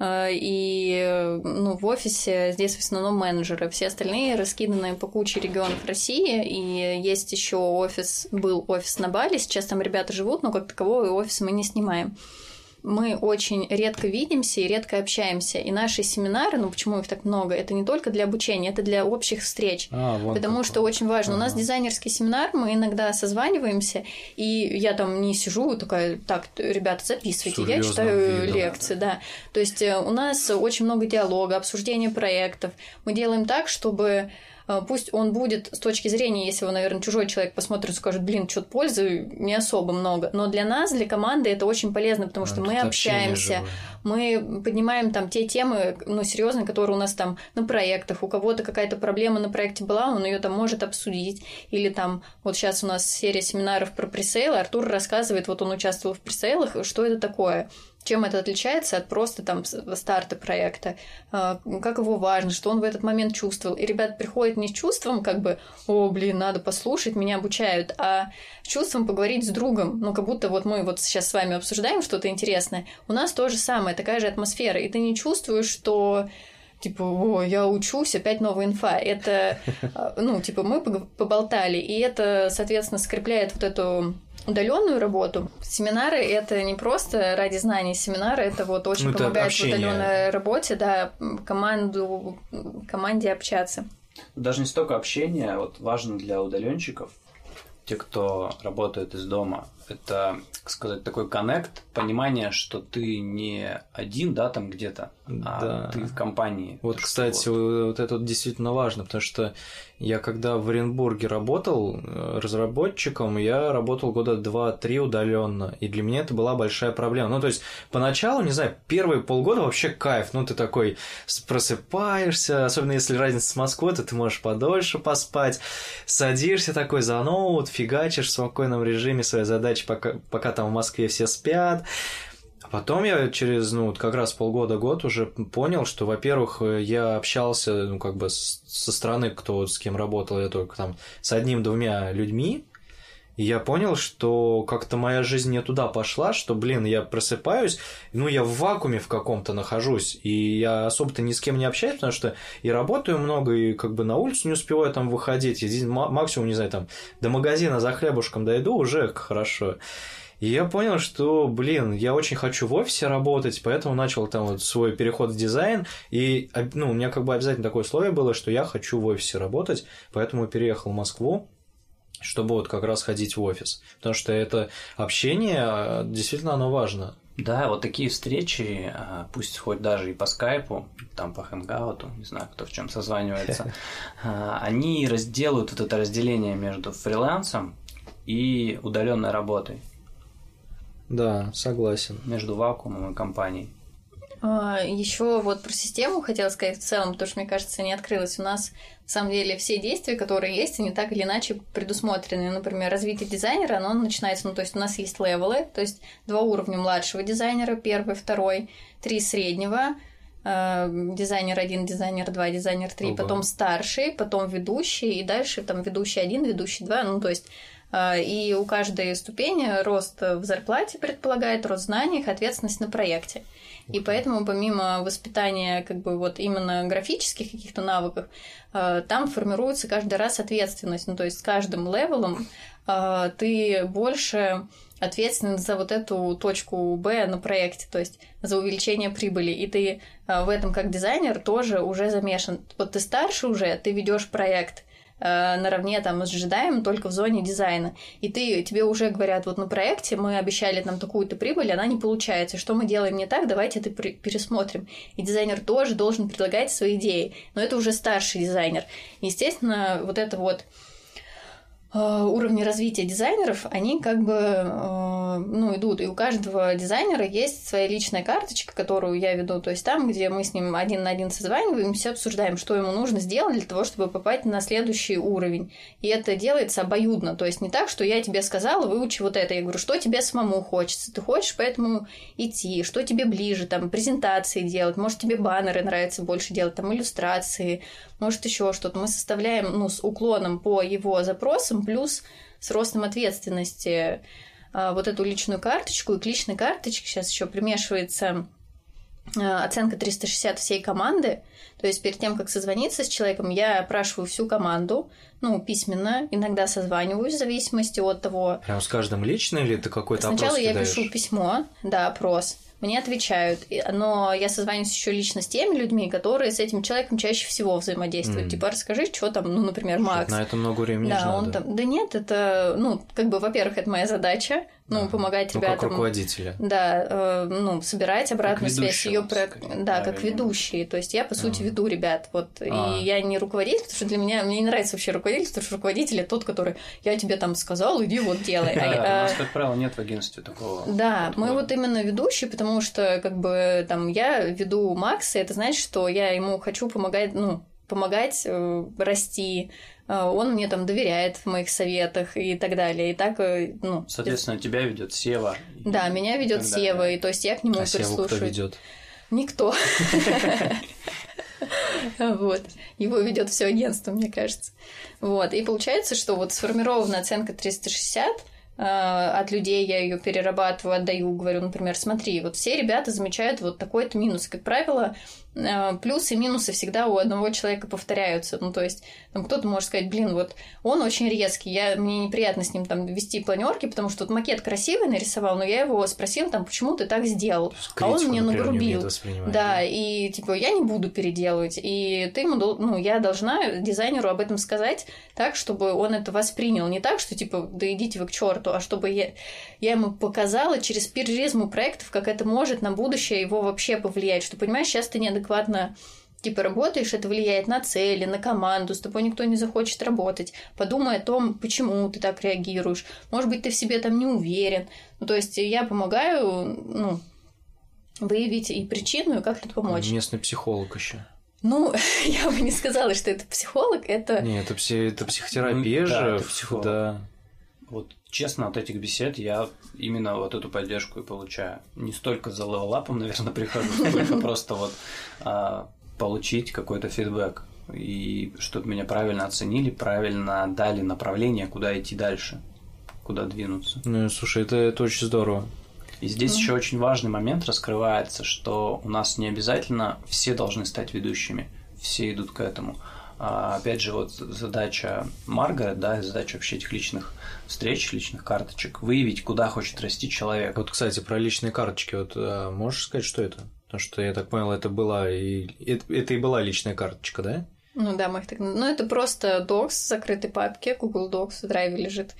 и ну, в офисе здесь в основном менеджеры, все остальные раскиданы по куче регионов России, и есть еще офис, был офис на Бали, сейчас там ребята живут, но как такового офис мы не снимаем мы очень редко видимся и редко общаемся. И наши семинары, ну почему их так много, это не только для обучения, это для общих встреч. А, вон потому что очень важно. Ага. У нас дизайнерский семинар, мы иногда созваниваемся, и я там не сижу такая, так, ребята, записывайте, Серьезно, я читаю видно. лекции, да. То есть э, у нас очень много диалога, обсуждения проектов. Мы делаем так, чтобы пусть он будет с точки зрения, если его, наверное, чужой человек посмотрит и скажет, блин, что-то пользы не особо много. Но для нас, для команды это очень полезно, потому что а, мы общаемся, мы поднимаем там те темы, ну, серьезные, которые у нас там на проектах. У кого-то какая-то проблема на проекте была, он ее там может обсудить. Или там, вот сейчас у нас серия семинаров про пресейлы, Артур рассказывает, вот он участвовал в пресейлах, что это такое чем это отличается от просто там старта проекта, а, как его важно, что он в этот момент чувствовал. И ребят приходят не с чувством, как бы, о, блин, надо послушать, меня обучают, а с чувством поговорить с другом. Ну, как будто вот мы вот сейчас с вами обсуждаем что-то интересное. У нас то же самое, такая же атмосфера. И ты не чувствуешь, что типа, о, я учусь, опять новая инфа. Это, а, ну, типа, мы поболтали, и это, соответственно, скрепляет вот эту удаленную работу. Семинары это не просто ради знаний. Семинары это вот очень ну, помогает в удаленной работе, да, команду, команде общаться. Даже не столько общения, а вот важно для удаленщиков, те, кто работает из дома, это, как сказать, такой коннект, понимание, что ты не один, да, там где-то, а да. ты в компании. Вот, кстати, вот. вот это действительно важно, потому что я когда в Оренбурге работал э, разработчиком, я работал года два-три удаленно, и для меня это была большая проблема. Ну, то есть, поначалу, не знаю, первые полгода вообще кайф, ну, ты такой просыпаешься, особенно если разница с Москвой, то ты можешь подольше поспать, садишься такой за ноут, фигачишь в спокойном режиме свои задачи, пока, пока там в Москве все спят, а потом я через, ну, как раз полгода-год уже понял, что, во-первых, я общался, ну, как бы со стороны, кто с кем работал, я только там с одним-двумя людьми, и я понял, что как-то моя жизнь не туда пошла, что, блин, я просыпаюсь, ну, я в вакууме в каком-то нахожусь, и я особо-то ни с кем не общаюсь, потому что и работаю много, и как бы на улицу не успеваю там выходить, и максимум, не знаю, там до магазина за хлебушком дойду, уже хорошо. И я понял, что, блин, я очень хочу в офисе работать, поэтому начал там вот свой переход в дизайн. И, ну, у меня как бы обязательно такое условие было, что я хочу в офисе работать, поэтому переехал в Москву чтобы вот как раз ходить в офис. Потому что это общение, а, действительно, оно важно. Да, вот такие встречи, а, пусть хоть даже и по скайпу, там по хэнгауту, не знаю, кто в чем созванивается, а, они разделают вот это разделение между фрилансом и удаленной работой. Да, согласен. Между вакуумом и компанией. А, Еще вот про систему хотела сказать в целом, потому что, мне кажется, не открылось. У нас, на самом деле, все действия, которые есть, они так или иначе предусмотрены. Например, развитие дизайнера, оно начинается, ну, то есть у нас есть левелы, то есть два уровня младшего дизайнера, первый, второй, три среднего, а, дизайнер один, дизайнер два, дизайнер три, потом старший, потом ведущий, и дальше там ведущий один, ведущий два, ну, то есть и у каждой ступени рост в зарплате предполагает рост знаний, ответственность на проекте. И поэтому помимо воспитания как бы вот именно графических каких-то навыков, а, там формируется каждый раз ответственность. Ну, то есть с каждым level ом а, ты больше ответственен за вот эту точку Б на проекте, то есть за увеличение прибыли. И ты в этом как дизайнер тоже уже замешан. Вот ты старше уже, ты ведешь проект, Э, наравне там с джедаем только в зоне дизайна. И ты, тебе уже говорят, вот на проекте мы обещали нам такую-то прибыль, она не получается. Что мы делаем не так, давайте это пересмотрим. И дизайнер тоже должен предлагать свои идеи. Но это уже старший дизайнер. Естественно, вот это вот уровни развития дизайнеров, они как бы э, ну, идут. И у каждого дизайнера есть своя личная карточка, которую я веду. То есть там, где мы с ним один на один созваниваемся, обсуждаем, что ему нужно сделать для того, чтобы попасть на следующий уровень. И это делается обоюдно. То есть не так, что я тебе сказала, выучи вот это. Я говорю, что тебе самому хочется. Ты хочешь поэтому идти. Что тебе ближе, там, презентации делать. Может, тебе баннеры нравится больше делать, там, иллюстрации может еще что-то. Мы составляем ну, с уклоном по его запросам, плюс с ростом ответственности а, вот эту личную карточку. И к личной карточке сейчас еще примешивается а, оценка 360 всей команды. То есть перед тем, как созвониться с человеком, я опрашиваю всю команду, ну, письменно, иногда созваниваюсь в зависимости от того... Прям с каждым лично или ты какой-то Сначала опрос я кидаешь? пишу письмо, да, опрос мне отвечают, но я созваниваюсь еще лично с теми людьми, которые с этим человеком чаще всего взаимодействуют. Mm. Типа, расскажи, что там, ну, например, Макс. На это много времени Да, он надо. там. Да нет, это, ну, как бы, во-первых, это моя задача, ну, а, помогать ну, ребятам. Как руководителя. Да, э, ну, собирать обратную связь, ее про... да, как ведущий. То есть я, по сути, а. веду ребят. Вот. А. И я не руководитель, потому что для меня мне не нравится вообще руководитель, потому что руководитель это тот, который я тебе там сказал, иди вот делай. Да, у нас, как правило, нет в агентстве такого. Да, мы вот именно ведущие, потому что как бы там я веду Макса, это значит, что я ему хочу помогать, ну, помогать э, расти, э, он мне там доверяет в моих советах и так далее. И так, э, ну... Соответственно, это... тебя ведет Сева. Да, меня ведет Сева, и то есть я к нему а прислушиваюсь. Севу кто ведет? Никто. Вот. Его ведет все агентство, мне кажется. Вот. И получается, что вот сформирована оценка 360, а, от людей я ее перерабатываю, отдаю, говорю, например, смотри, вот все ребята замечают вот такой-то минус. Как правило, плюсы и минусы всегда у одного человека повторяются. Ну, то есть, там кто-то может сказать, блин, вот он очень резкий, я, мне неприятно с ним там вести планерки, потому что вот макет красивый нарисовал, но я его спросила там, почему ты так сделал? Критику, а он мне например, нагрубил. Да, да, и типа я не буду переделывать. И ты ему, ну, я должна дизайнеру об этом сказать так, чтобы он это воспринял. Не так, что типа, да идите вы к черту, а чтобы я, я ему показала через призму проектов, как это может на будущее его вообще повлиять. Что, понимаешь, сейчас ты неадекватно типа работаешь, это влияет на цели, на команду, с тобой никто не захочет работать. Подумай о том, почему ты так реагируешь. Может быть, ты в себе там не уверен. Ну, то есть я помогаю, ну, выявить и причину, и как тут помочь. Местный психолог еще. Ну, я бы не сказала, что это психолог, это... Нет, это, пси... это психотерапия ну, же. Да, это психолог. Да. Вот честно, от этих бесед я именно вот эту поддержку и получаю. Не столько за левелапом, наверное, прихожу, сколько просто вот а, получить какой-то фидбэк. И чтобы меня правильно оценили, правильно дали направление, куда идти дальше, куда двинуться. Ну, слушай, это, это очень здорово. И здесь mm. еще очень важный момент раскрывается, что у нас не обязательно все должны стать ведущими, все идут к этому. А, опять же, вот задача Маргарет, да, задача вообще этих личных встреч, личных карточек, выявить, куда хочет расти человек. Вот, кстати, про личные карточки, вот а, можешь сказать, что это? Потому что я так понял, это была и это, это и была личная карточка, да? Ну да, мы их так... Ну, это просто Docs в закрытой папке, Google Docs в драйве лежит,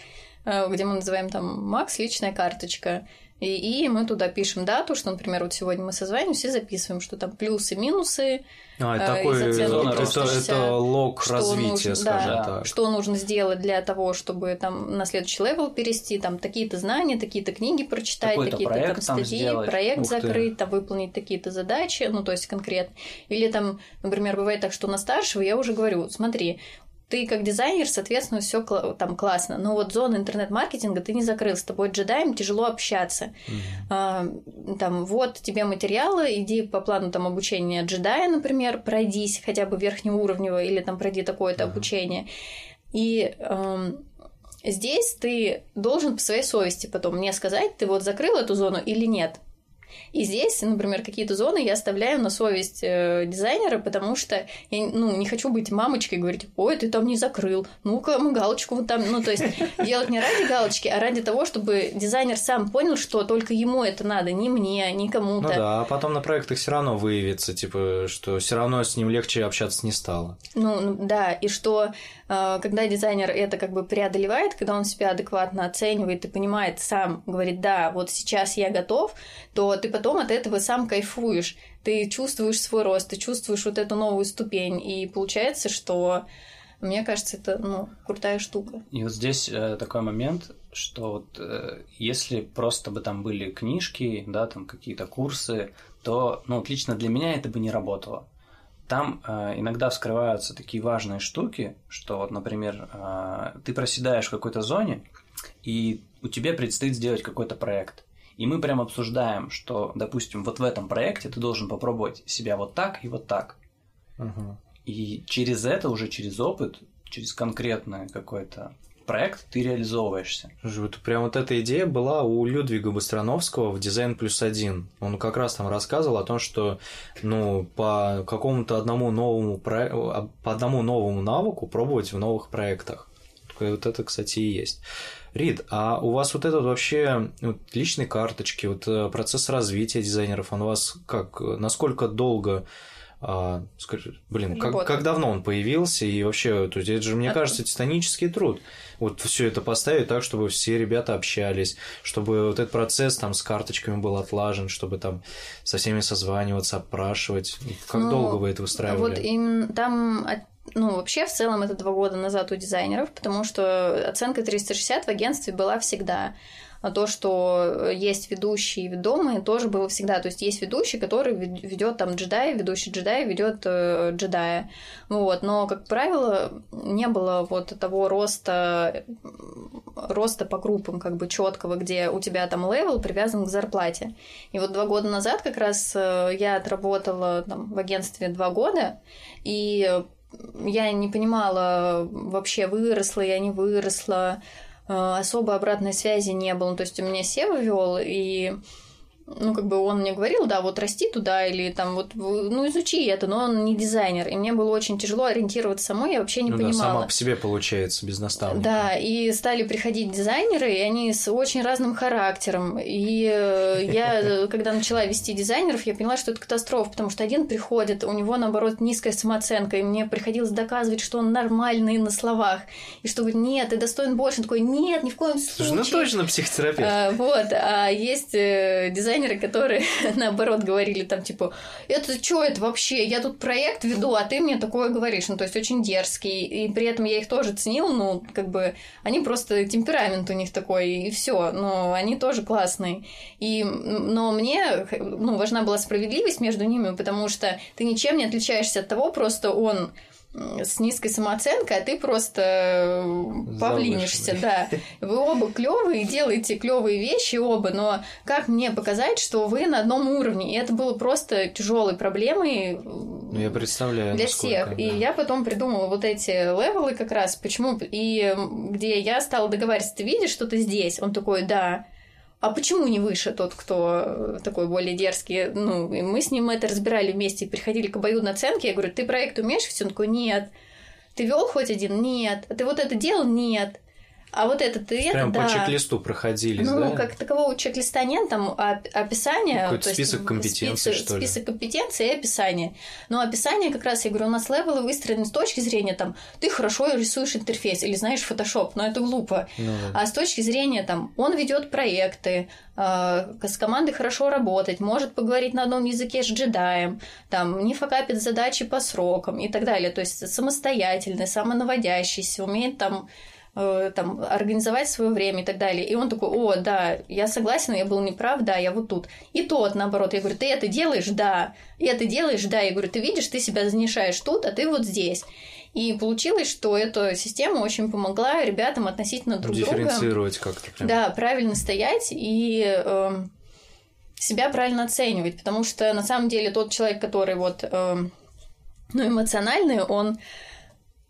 э, где мы называем там Макс личная карточка. И, и мы туда пишем дату, что, например, вот сегодня мы созваниваемся и записываем, что там плюсы, минусы. А, это э, такой, это, это лог развития, нужно, скажем да, так. Что нужно сделать для того, чтобы там на следующий level перейти, там такие-то знания, такие-то книги прочитать, такие-то там статьи, там проект закрыть, там выполнить такие-то задачи, ну то есть конкретно. Или там, например, бывает так, что на старшего я уже говорю, смотри, ты как дизайнер, соответственно, все там классно. Но вот зона интернет-маркетинга ты не закрыл. С тобой джедаем тяжело общаться. Mm-hmm. Там вот тебе материалы, иди по плану там обучения джедая, например, пройдись хотя бы верхнеуровневого или там пройди такое-то mm-hmm. обучение. И эм, Здесь ты должен по своей совести потом мне сказать, ты вот закрыл эту зону или нет. И здесь, например, какие-то зоны я оставляю на совесть э, дизайнера, потому что я ну, не хочу быть мамочкой и говорить, ой, ты там не закрыл, ну-ка мы галочку вот там. Ну, то есть делать не ради галочки, а ради того, чтобы дизайнер сам понял, что только ему это надо, не мне, не кому-то. Ну да, а потом на проектах все равно выявится, типа, что все равно с ним легче общаться не стало. Ну, да, и что когда дизайнер это как бы преодолевает, когда он себя адекватно оценивает и понимает сам, говорит, да, вот сейчас я готов, то ты потом от этого сам кайфуешь. Ты чувствуешь свой рост, ты чувствуешь вот эту новую ступень. И получается, что мне кажется, это ну, крутая штука. И вот здесь э, такой момент, что вот э, если просто бы там были книжки, да, там какие-то курсы, то, ну, вот лично для меня это бы не работало. Там э, иногда вскрываются такие важные штуки, что вот, например, э, ты проседаешь в какой-то зоне, и у тебя предстоит сделать какой-то проект. И мы прям обсуждаем, что, допустим, вот в этом проекте ты должен попробовать себя вот так и вот так. Угу. И через это, уже через опыт, через конкретный какой-то проект ты реализовываешься. Вот прям вот эта идея была у Людвига Быстрановского в «Дизайн плюс один». Он как раз там рассказывал о том, что ну, по какому-то одному новому, про... по одному новому навыку пробовать в новых проектах. Вот это, кстати, и есть. Рид, а у вас вот этот вообще вот, личные карточки, вот э, процесс развития дизайнеров, он у вас как, насколько долго а, скажи, блин, как, как давно он появился и вообще, то есть это же, мне кажется, титанический труд. Вот все это поставить так, чтобы все ребята общались, чтобы вот этот процесс там с карточками был отлажен, чтобы там со всеми созваниваться, опрашивать. Как ну, долго вы это выстраивали? Вот именно там ну, вообще, в целом, это два года назад у дизайнеров, потому что оценка 360 в агентстве была всегда. А то, что есть ведущие и ведомые, тоже было всегда. То есть есть ведущий, который ведет там джедая, ведущий джедая ведет э, джедая. Вот. Но, как правило, не было вот того роста, роста по группам, как бы четкого, где у тебя там level привязан к зарплате. И вот два года назад как раз э, я отработала там, в агентстве два года, и я не понимала вообще, выросла я, не выросла, э, особо обратной связи не было. То есть у меня Сева вел, и ну, как бы он мне говорил, да, вот расти туда или там вот, ну, изучи это, но он не дизайнер, и мне было очень тяжело ориентироваться самой, я вообще не ну, понимала. Да, сама по себе получается, без наставника. Да, и стали приходить дизайнеры, и они с очень разным характером, и э, я, когда начала вести дизайнеров, я поняла, что это катастрофа, потому что один приходит, у него, наоборот, низкая самооценка, и мне приходилось доказывать, что он нормальный на словах, и что, нет, ты достоин больше, он такой, нет, ни в коем случае. Слушай, ну точно психотерапевт. А, вот, а есть э, дизайнер дизайнеры, которые наоборот говорили там типа, это что это вообще, я тут проект веду, а ты мне такое говоришь, ну то есть очень дерзкий, и при этом я их тоже ценил, ну как бы они просто темперамент у них такой и все, но они тоже классные, и но мне ну важна была справедливость между ними, потому что ты ничем не отличаешься от того, просто он с низкой самооценкой, а ты просто э, павлинишься, да. Вы оба клевые, делаете клевые вещи оба, но как мне показать, что вы на одном уровне? И это было просто тяжелой проблемой ну, я представляю, для всех. Да. И я потом придумала вот эти левелы как раз, почему, и где я стала договариваться, ты видишь, что ты здесь? Он такой, да а почему не выше тот, кто э, такой более дерзкий? Ну, и мы с ним это разбирали вместе и приходили к обоюдной оценке. Я говорю, ты проект умеешь? Все, он такой, нет. Ты вел хоть один? Нет. А ты вот это делал? Нет. А вот это ты это, Прям да. по чек-листу проходили, ну, да? Ну, как такового чек-листа нет, там описание. Какой-то список компетенций, список, что ли? Список компетенций и описание. Но описание как раз, я говорю, у нас левелы выстроены с точки зрения, там, ты хорошо рисуешь интерфейс или знаешь фотошоп, но это глупо. Ну, да. А с точки зрения, там, он ведет проекты, э, с командой хорошо работать, может поговорить на одном языке с джедаем, там, не факапит задачи по срокам и так далее. То есть самостоятельный, самонаводящийся, умеет там Э, там, организовать свое время и так далее. И он такой, о, да, я согласен, я был неправ, да, я вот тут. И тот, наоборот, я говорю, ты это делаешь, да, и это делаешь, да. Я говорю, ты видишь, ты себя занишаешь тут, а ты вот здесь. И получилось, что эта система очень помогла ребятам относительно друг друга. Дифференцировать как-то. Прям. Да, правильно стоять и э, себя правильно оценивать, потому что на самом деле тот человек, который вот, э, ну, эмоциональный, он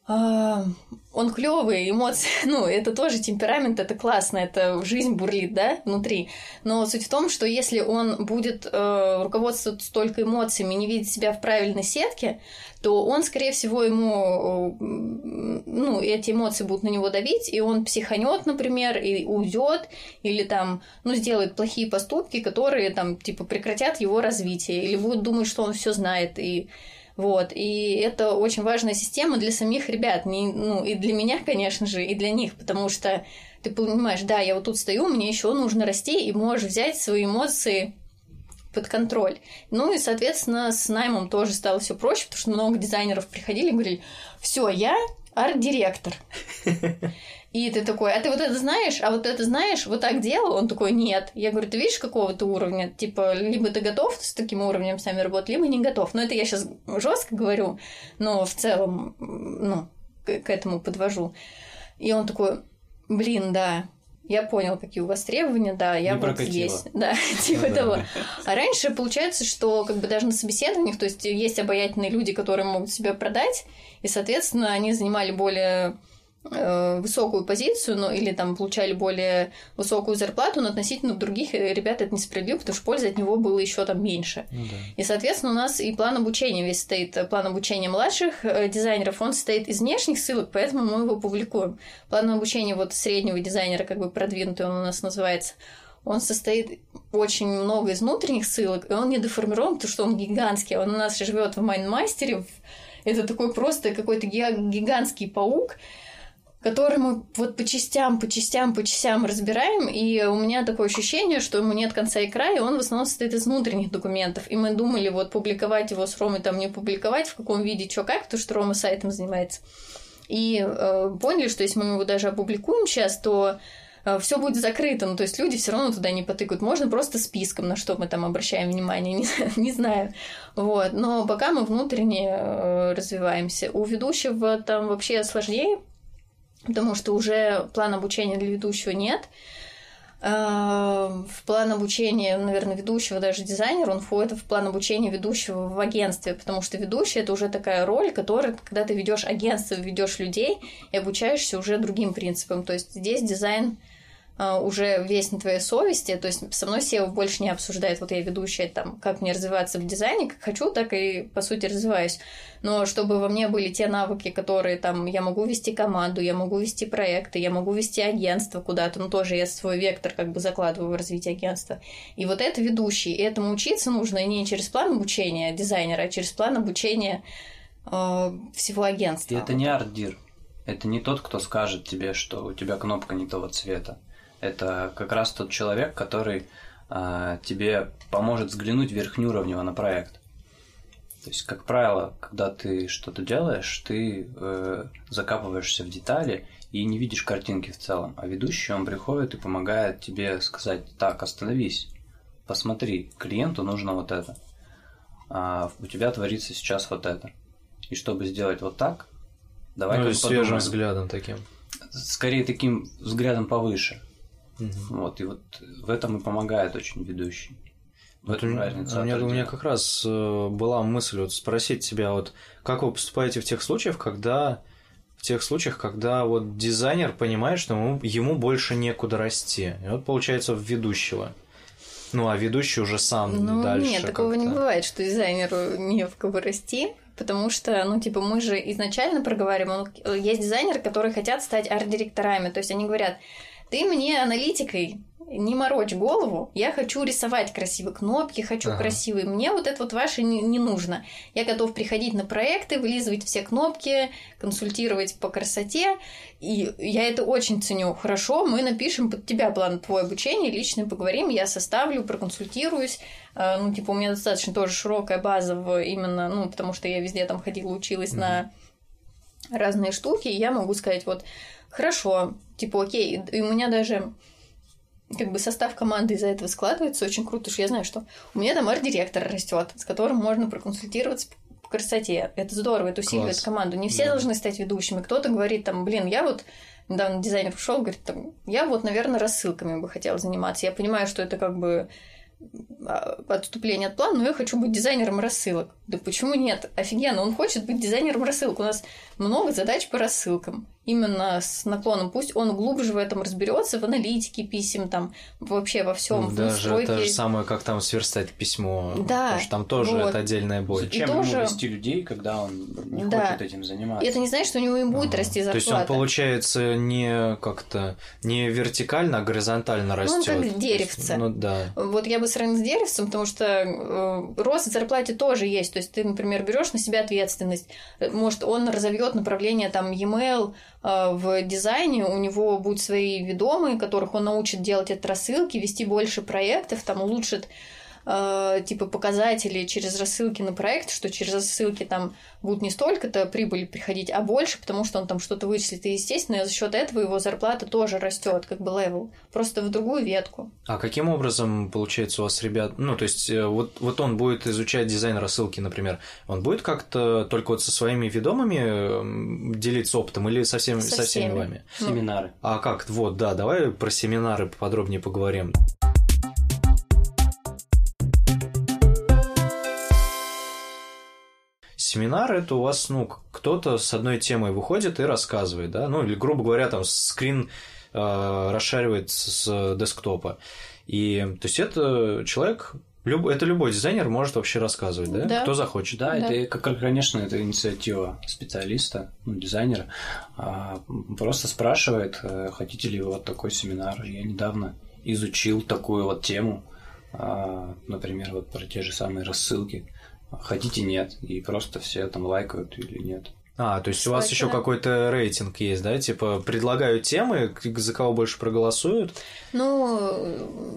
он клевый, эмоции, ну, это тоже темперамент, это классно, это жизнь бурлит, да, внутри. Но суть в том, что если он будет э, руководствоваться только эмоциями, не видеть себя в правильной сетке, то он, скорее всего, ему, э, ну, эти эмоции будут на него давить, и он психанет, например, и уйдет, или там, ну, сделает плохие поступки, которые там, типа, прекратят его развитие, или будет думать, что он все знает, и вот, и это очень важная система для самих ребят, не, ну, и для меня, конечно же, и для них, потому что ты понимаешь, да, я вот тут стою, мне еще нужно расти, и можешь взять свои эмоции под контроль. Ну и, соответственно, с наймом тоже стало все проще, потому что много дизайнеров приходили и говорили, все, я арт-директор. И ты такой, а ты вот это знаешь, а вот это знаешь, вот так делал? Он такой, нет. Я говорю, ты видишь какого то уровня? Типа, либо ты готов с таким уровнем с нами работать, либо не готов. Но это я сейчас жестко говорю, но в целом, ну, к, к этому подвожу. И он такой, блин, да, я понял, какие у вас требования, да, я не вот прокатило. здесь. Да, типа ну, того. Да. А раньше получается, что как бы даже на собеседованиях, то есть есть обаятельные люди, которые могут себя продать, и, соответственно, они занимали более высокую позицию, ну, или там получали более высокую зарплату, но относительно других э, ребят это несправедливо, потому что пользы от него было еще там меньше. Ну, да. И, соответственно, у нас и план обучения весь стоит, э, план обучения младших дизайнеров, он состоит из внешних ссылок, поэтому мы его публикуем. План обучения вот среднего дизайнера, как бы продвинутый он у нас называется, он состоит очень много из внутренних ссылок, и он не деформирован, потому что он гигантский. Он у нас живет в Майнмастере. Это такой просто какой-то гигантский паук, который мы вот по частям, по частям, по частям разбираем, и у меня такое ощущение, что ему нет конца и края, и он в основном состоит из внутренних документов. И мы думали вот публиковать его с Ромой, там не публиковать, в каком виде, что как, потому что Рома сайтом занимается. И э, поняли, что если мы его даже опубликуем сейчас, то э, все будет закрыто, ну, то есть люди все равно туда не потыкают. Можно просто списком, на что мы там обращаем внимание, не, не знаю. Вот. Но пока мы внутренне э, развиваемся. У ведущего там вообще сложнее, потому что уже план обучения для ведущего нет. А, в план обучения, наверное, ведущего, даже дизайнера, он входит в план обучения ведущего в агентстве, потому что ведущий это уже такая роль, которая, когда ты ведешь агентство, ведешь людей и обучаешься уже другим принципам. То есть здесь дизайн уже весь на твоей совести, то есть со мной SEO больше не обсуждает, вот я ведущая, там, как мне развиваться в дизайне, как хочу, так и, по сути, развиваюсь. Но чтобы во мне были те навыки, которые, там, я могу вести команду, я могу вести проекты, я могу вести агентство куда-то, ну, тоже я свой вектор как бы закладываю в развитие агентства. И вот это ведущий, и этому учиться нужно не через план обучения дизайнера, а через план обучения э, всего агентства. И это не ардир. Это не тот, кто скажет тебе, что у тебя кнопка не того цвета это как раз тот человек, который э, тебе поможет взглянуть верхнеуровнево на проект. То есть, как правило, когда ты что-то делаешь, ты э, закапываешься в детали и не видишь картинки в целом. А ведущий, он приходит и помогает тебе сказать, так, остановись, посмотри, клиенту нужно вот это. А у тебя творится сейчас вот это. И чтобы сделать вот так, давай ну, свежим взглядом таким. Скорее таким взглядом повыше. Угу. Вот, и вот в этом и помогает очень ведущий. В вот этом разница. У меня, у меня как раз э, была мысль вот спросить тебя, вот как вы поступаете в тех случаях, когда в тех случаях, когда вот дизайнер понимает, что ему, ему больше некуда расти. И вот получается в ведущего. Ну, а ведущий уже сам ну, дальше. Нет, такого не бывает, что дизайнеру не в кого расти. Потому что, ну, типа, мы же изначально проговариваем, есть дизайнеры, которые хотят стать арт-директорами. То есть они говорят, ты мне аналитикой не морочь голову, я хочу рисовать красивые кнопки, хочу ага. красивые. Мне вот это вот ваше не, не нужно. Я готов приходить на проекты, вылизывать все кнопки, консультировать по красоте. И я это очень ценю. Хорошо, мы напишем под тебя план твоего обучения, лично поговорим, я составлю, проконсультируюсь. А, ну, типа, у меня достаточно тоже широкая база в именно, ну, потому что я везде там ходила, училась угу. на разные штуки, и я могу сказать, вот, хорошо, типа, окей, и у меня даже как бы состав команды из-за этого складывается очень круто, что я знаю, что у меня там арт-директор растет, с которым можно проконсультироваться по красоте. Это здорово, это усиливает Класс. команду. Не все да. должны стать ведущими. Кто-то говорит там, блин, я вот недавно дизайнер пришел, говорит, там, я вот, наверное, рассылками бы хотел заниматься. Я понимаю, что это как бы отступление от плана, но я хочу быть дизайнером рассылок. Да почему нет? Офигенно, он хочет быть дизайнером рассылок. У нас много задач по рассылкам. Именно с наклоном. Пусть он глубже в этом разберется, в аналитике писем, там, вообще во всем. Ну, даже то же самое, как там сверстать письмо. Да. Потому что там тоже вот. это отдельная боль. Зачем И ему тоже... вести людей, когда он не да. хочет этим заниматься? И это не значит, что у него и будет ага. расти зарплата. То есть он, получается, не как-то не вертикально, а горизонтально растет. Ну, он как деревце. Ну, да. Вот я бы сравнил с деревцем, потому что э, рост в зарплате тоже есть. То есть ты, например, берешь на себя ответственность. Может, он разовьет направление там e-mail э, в дизайне, у него будут свои ведомые, которых он научит делать от рассылки, вести больше проектов, там улучшит э, типа показатели через рассылки на проект, что через рассылки там будут не столько-то прибыли приходить, а больше, потому что он там что-то вычислит. И, естественно, за счет этого его зарплата тоже растет, как бы level, просто в другую ветку. А каким образом, получается, у вас ребят, ну, то есть, э, вот, вот он будет изучать дизайн рассылки, например, он будет как-то только вот со своими ведомыми делиться опытом или со всеми, со, со всеми вами? Семинары. А как? Вот, да, давай про семинары подробнее поговорим. Семинар это у вас, ну, кто-то с одной темой выходит и рассказывает, да, ну, или, грубо говоря, там скрин э, расшаривает с десктопа. И, то есть, это человек Люб... Это любой дизайнер может вообще рассказывать, да? да. Кто захочет. Да, да, это, как, конечно, это инициатива специалиста, ну, дизайнера. А, просто спрашивает, э, хотите ли вы вот такой семинар. Я недавно изучил такую вот тему, а, например, вот про те же самые рассылки хотите нет, и просто все там лайкают или нет. А, то есть у вас еще какой-то рейтинг есть, да? Типа предлагают темы, за кого больше проголосуют? Ну,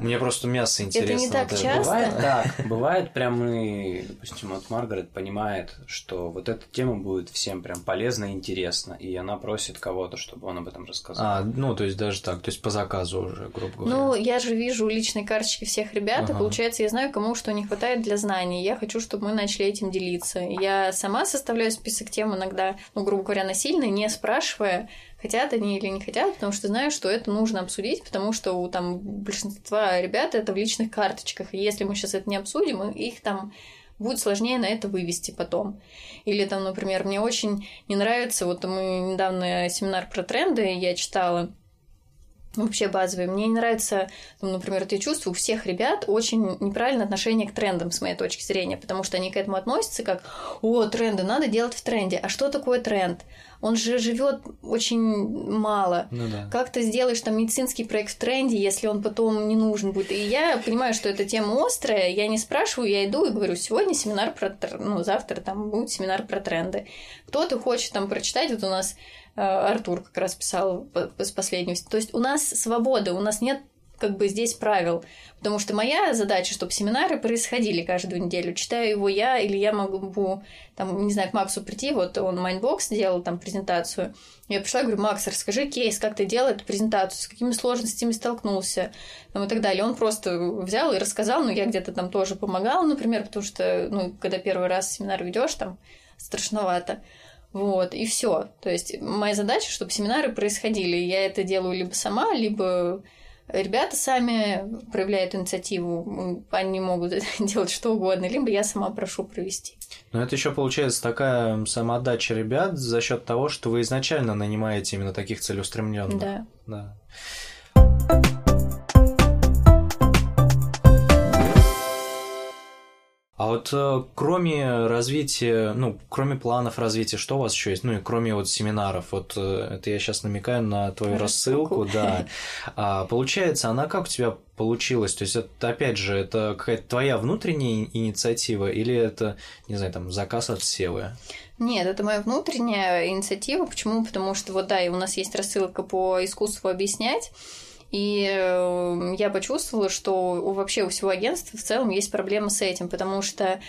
мне просто мясо интересно. Это не так вот часто. Бывает так. Бывает прям и, допустим, вот Маргарет понимает, что вот эта тема будет всем прям полезна и интересна, и она просит кого-то, чтобы он об этом рассказал. А, ну, то есть даже так, то есть по заказу уже, грубо говоря. Ну, я же вижу личные карточки всех ребят, ага. и получается, я знаю, кому что не хватает для знаний. Я хочу, чтобы мы начали этим делиться. Я сама составляю список тем иногда, ну, грубо говоря, насильно, не спрашивая, хотят они или не хотят, потому что знаю, что это нужно обсудить, потому что у там большинства ребят это в личных карточках. И если мы сейчас это не обсудим, их там будет сложнее на это вывести потом. Или там, например, мне очень не нравится, вот мы недавно семинар про тренды я читала, вообще базовые. Мне не нравится, ну, например, вот я чувствую, у всех ребят очень неправильное отношение к трендам, с моей точки зрения, потому что они к этому относятся как «О, тренды, надо делать в тренде». А что такое тренд? Он же живет очень мало. Ну, да. Как ты сделаешь там медицинский проект в тренде, если он потом не нужен будет? И я понимаю, что эта тема острая, я не спрашиваю, я иду и говорю, сегодня семинар про... Ну, завтра там будет семинар про тренды. Кто-то хочет там прочитать, вот у нас Артур как раз писал с последнего. То есть у нас свобода, у нас нет как бы здесь правил. Потому что моя задача, чтобы семинары происходили каждую неделю. Читаю его я, или я могу, там, не знаю, к Максу прийти, вот он Mindbox делал там презентацию. Я пришла говорю, Макс, расскажи кейс, как ты делал эту презентацию, с какими сложностями столкнулся, там, и так далее. Он просто взял и рассказал, ну, я где-то там тоже помогала, например, потому что, ну, когда первый раз семинар ведешь, там страшновато. Вот, и все. То есть моя задача, чтобы семинары происходили. Я это делаю либо сама, либо ребята сами проявляют инициативу, они могут делать что угодно, либо я сама прошу провести. Но это еще получается такая самоотдача ребят за счет того, что вы изначально нанимаете именно таких целеустремленных. Да. да. А вот э, кроме развития, ну, кроме планов развития, что у вас еще есть? Ну, и кроме вот семинаров, вот э, это я сейчас намекаю на твою рассылку, рассылку да. А, получается, она как у тебя получилась? То есть, это, опять же, это какая-то твоя внутренняя инициатива или это, не знаю, там, заказ от Севы? Нет, это моя внутренняя инициатива. Почему? Потому что вот да, и у нас есть рассылка по искусству объяснять. И эм, я почувствовала, что вообще у всего агентства в целом есть проблема с этим, потому что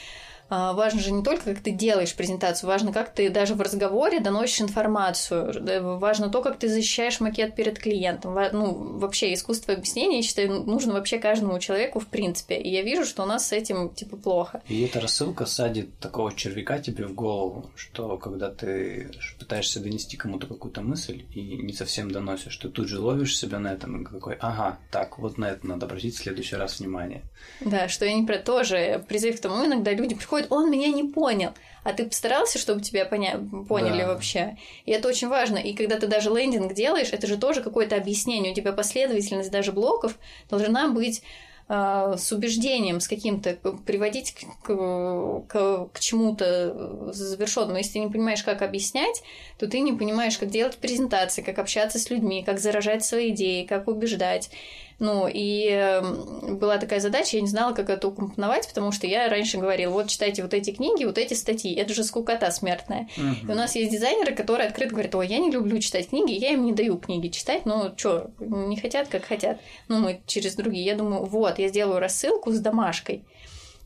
важно же не только, как ты делаешь презентацию, важно, как ты даже в разговоре доносишь информацию, важно то, как ты защищаешь макет перед клиентом. Ну, вообще, искусство объяснения, я считаю, нужно вообще каждому человеку в принципе. И я вижу, что у нас с этим, типа, плохо. И эта рассылка садит такого червяка тебе в голову, что когда ты пытаешься донести кому-то какую-то мысль и не совсем доносишь, ты тут же ловишь себя на этом и какой, ага, так, вот на это надо обратить в следующий раз внимание. Да, что я не про то же призыв к тому, иногда люди приходят приходит, он меня не понял. А ты постарался, чтобы тебя поня... поняли да. вообще? И это очень важно. И когда ты даже лендинг делаешь, это же тоже какое-то объяснение. У тебя последовательность даже блоков должна быть а, с убеждением, с каким-то, приводить к, к, к чему-то завершенному. Если ты не понимаешь, как объяснять, то ты не понимаешь, как делать презентации, как общаться с людьми, как заражать свои идеи, как убеждать. Ну, и была такая задача, я не знала, как это укомпоновать, потому что я раньше говорила, вот читайте вот эти книги, вот эти статьи, это же скукота смертная. Uh-huh. И у нас есть дизайнеры, которые открыто говорят, ой, я не люблю читать книги, я им не даю книги читать, ну, что, не хотят, как хотят. Ну, мы через другие. Я думаю, вот, я сделаю рассылку с домашкой.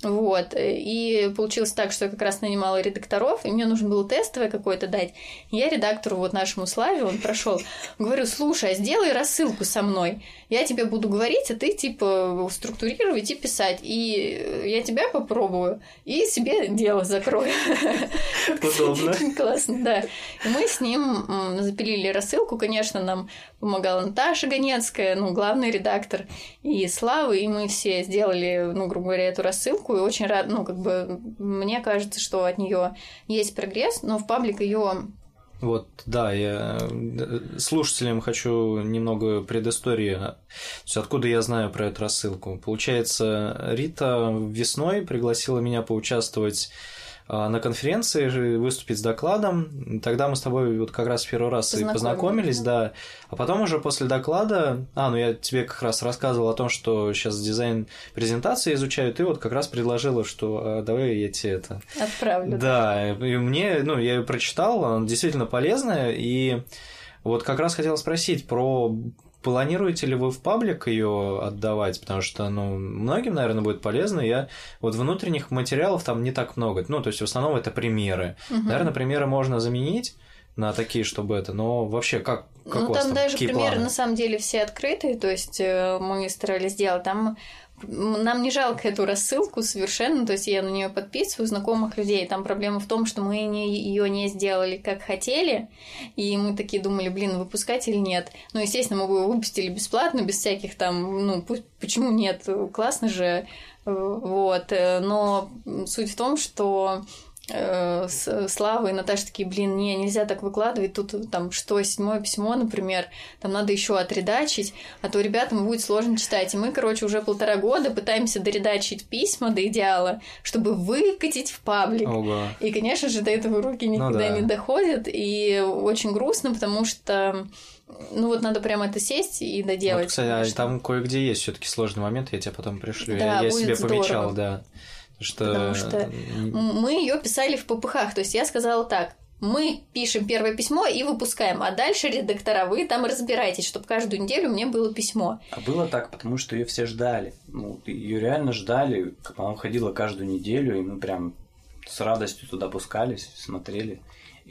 Вот. И получилось так, что я как раз нанимала редакторов, и мне нужно было тестовое какое-то дать. Я редактору вот нашему Славе, он прошел, говорю, слушай, а сделай рассылку со мной. Я тебе буду говорить, а ты типа структурировать и писать. И я тебя попробую, и себе дело закрою. Удобно. Классно, да. И мы с ним запилили рассылку, конечно, нам помогала Наташа Ганецкая, ну, главный редактор, и Слава, и мы все сделали, ну, грубо говоря, эту рассылку, и очень рад, ну, как бы, мне кажется, что от нее есть прогресс, но в паблик ее вот, да, я э, слушателям хочу немного предыстории. Откуда я знаю про эту рассылку? Получается, Рита весной пригласила меня поучаствовать на конференции выступить с докладом. Тогда мы с тобой вот как раз первый раз и познакомились, да. А потом уже после доклада, а, ну я тебе как раз рассказывал о том, что сейчас дизайн презентации изучаю, ты вот как раз предложила, что а, давай я тебе это... Отправлю. Да, и мне, ну, я ее прочитал, она действительно полезная, и вот как раз хотел спросить про Планируете ли вы в паблик ее отдавать? Потому что, ну, многим, наверное, будет полезно. Я вот внутренних материалов там не так много. Ну, то есть, в основном это примеры. Угу. Наверное, примеры можно заменить на такие, чтобы это, но вообще как, как ну, у вас там, там даже примеры планы? на самом деле все открытые, то есть э, мы старались сделать там нам не жалко эту рассылку совершенно, то есть я на нее подписываю знакомых людей. Там проблема в том, что мы не, ее не сделали как хотели, и мы такие думали, блин, выпускать или нет. Ну, естественно, мы бы выпустили бесплатно, без всяких там, ну, почему нет, классно же, э, вот. Э, но суть в том, что э, Слава и Наташа такие, блин, не, нельзя так выкладывать, тут там что, седьмое письмо, например, там надо еще отредачить, а то ребятам будет сложно читать. И мы, короче, уже полтора года пытаемся доредачить письма до идеала, чтобы выкатить в паблик. Ого. И, конечно же, до этого руки никогда ну, да. не доходят, и очень грустно, потому что ну вот надо прямо это сесть и доделать. Вот, кстати, а там кое-где есть все-таки сложный момент, я тебе потом пришлю. Да, я, я себе здорово. помечал, да. Что... Потому что мы ее писали в ППХ. То есть я сказала так, мы пишем первое письмо и выпускаем, а дальше редактора, вы там разбирайтесь, чтобы каждую неделю мне было письмо. А было так, потому что ее все ждали. Ну, ее реально ждали, она выходила каждую неделю, и мы прям с радостью туда пускались, смотрели.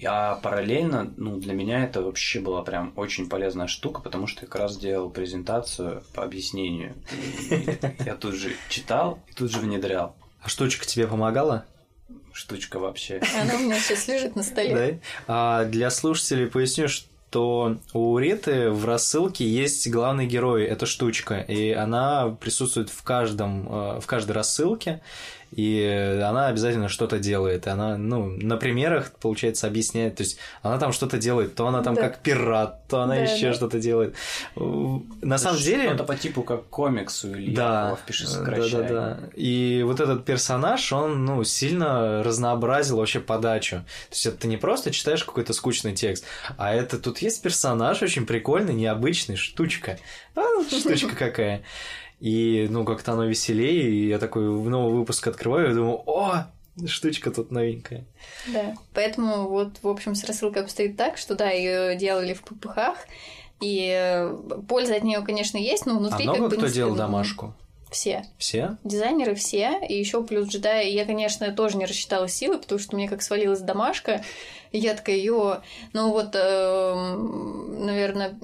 А параллельно, ну, для меня это вообще была прям очень полезная штука, потому что я как раз делал презентацию по объяснению. Я тут же читал и тут же внедрял. А штучка тебе помогала? Штучка вообще. Она у меня сейчас лежит на столе. Да? А для слушателей поясню, что у Риты в рассылке есть главный герой, это штучка, и она присутствует в каждом, э, в каждой рассылке, и она обязательно что-то делает. Она, ну, на примерах, получается, объясняет. То есть она там что-то делает, то она там да. как пират, то она да, еще да. что-то делает. На самом деле... Что-то по типу как комиксу или да, пиши сокращай. Да, да, да. И вот этот персонаж, он, ну, сильно разнообразил вообще подачу. То есть это не просто читаешь какой-то скучный текст, а это тут есть персонаж очень прикольный, необычный, штучка. А, штучка какая. И, ну, как-то оно веселее, и я такой новый выпуск открываю и думаю, о, штучка тут новенькая. Да, поэтому вот, в общем, с рассылкой обстоит так, что, да, ее делали в ППХ, и польза от нее, конечно, есть, но внутри а много как бы кто не делал домашку? Все. Все? Дизайнеры все, и еще плюс джедаи. Я, конечно, тоже не рассчитала силы, потому что мне как свалилась домашка, и я такая, ё, ну вот, э, наверное,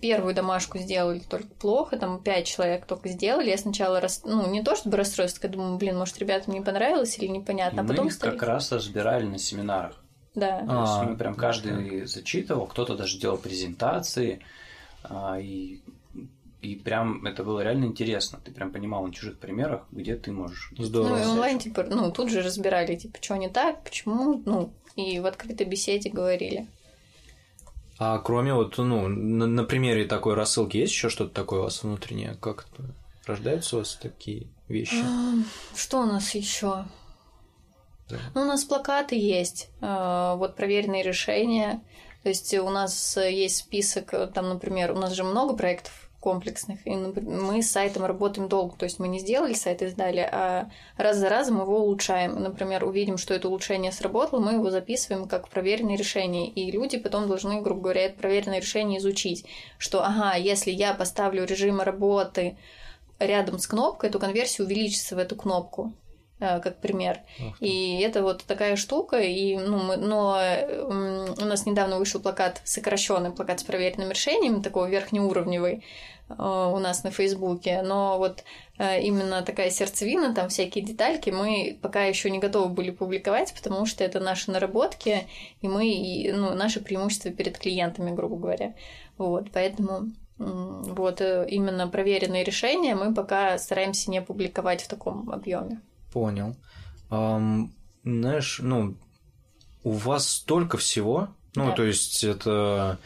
первую домашку сделали только плохо, там пять человек только сделали. Я сначала, рас... ну, не то чтобы расстроилась, такая думаю, блин, может, ребятам не понравилось или непонятно, а мы потом их стали... как раз разбирали на семинарах. Да. То есть А, мы прям каждый зачитывал, кто-то даже делал презентации, а, и, и прям это было реально интересно. Ты прям понимал на чужих примерах, где ты можешь. Здорово. Ну, и онлайн, типа, ну, тут же разбирали, типа, что не так, почему, ну, и в открытой беседе говорили. А кроме вот, ну, на, на примере такой рассылки есть еще что-то такое у вас внутреннее? Как это? Рождаются у вас такие вещи? Что у нас еще? Да. Ну, у нас плакаты есть, э, вот проверенные решения. То есть у нас есть список, э, там, например, у нас же много проектов комплексных, и мы с сайтом работаем долго, то есть мы не сделали сайт и сдали, а раз за разом его улучшаем. Например, увидим, что это улучшение сработало, мы его записываем как проверенное решение, и люди потом должны, грубо говоря, это проверенное решение изучить, что, ага, если я поставлю режим работы рядом с кнопкой, то конверсия увеличится в эту кнопку э, как пример. И это вот такая штука, и, ну, мы, но у нас недавно вышел плакат, сокращенный плакат с проверенными решениями, такой верхнеуровневый у нас на Фейсбуке, но вот э, именно такая сердцевина, там всякие детальки мы пока еще не готовы были публиковать, потому что это наши наработки, и мы, ну, наши преимущества перед клиентами, грубо говоря. Вот, поэтому вот э, именно проверенные решения мы пока стараемся не публиковать в таком объеме. Понял. Ам, знаешь, ну, у вас столько всего. Ну, Да. то есть это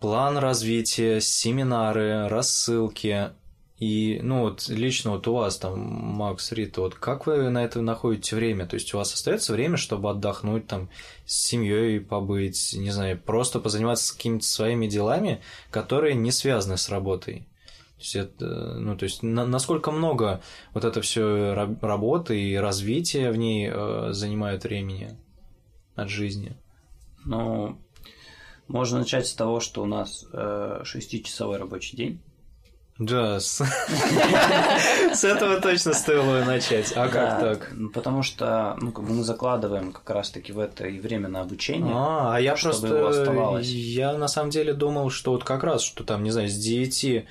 план развития, семинары, рассылки. И, ну, вот лично вот у вас там, Макс, Рита, вот как вы на это находите время? То есть у вас остается время, чтобы отдохнуть, там, с семьей побыть, не знаю, просто позаниматься какими-то своими делами, которые не связаны с работой? То есть, это, ну, то есть на- насколько много вот это все работы и развитие в ней э, занимает времени от жизни? Ну, можно начать с того, что у нас э, шестичасовой рабочий день. Да, с, с этого точно стоило начать. А как так? ну, Потому что, ну, как бы мы закладываем как раз-таки в это и время на обучение. А, а я чтобы просто, его оставалось. я на самом деле думал, что вот как раз, что там, не знаю, с 9,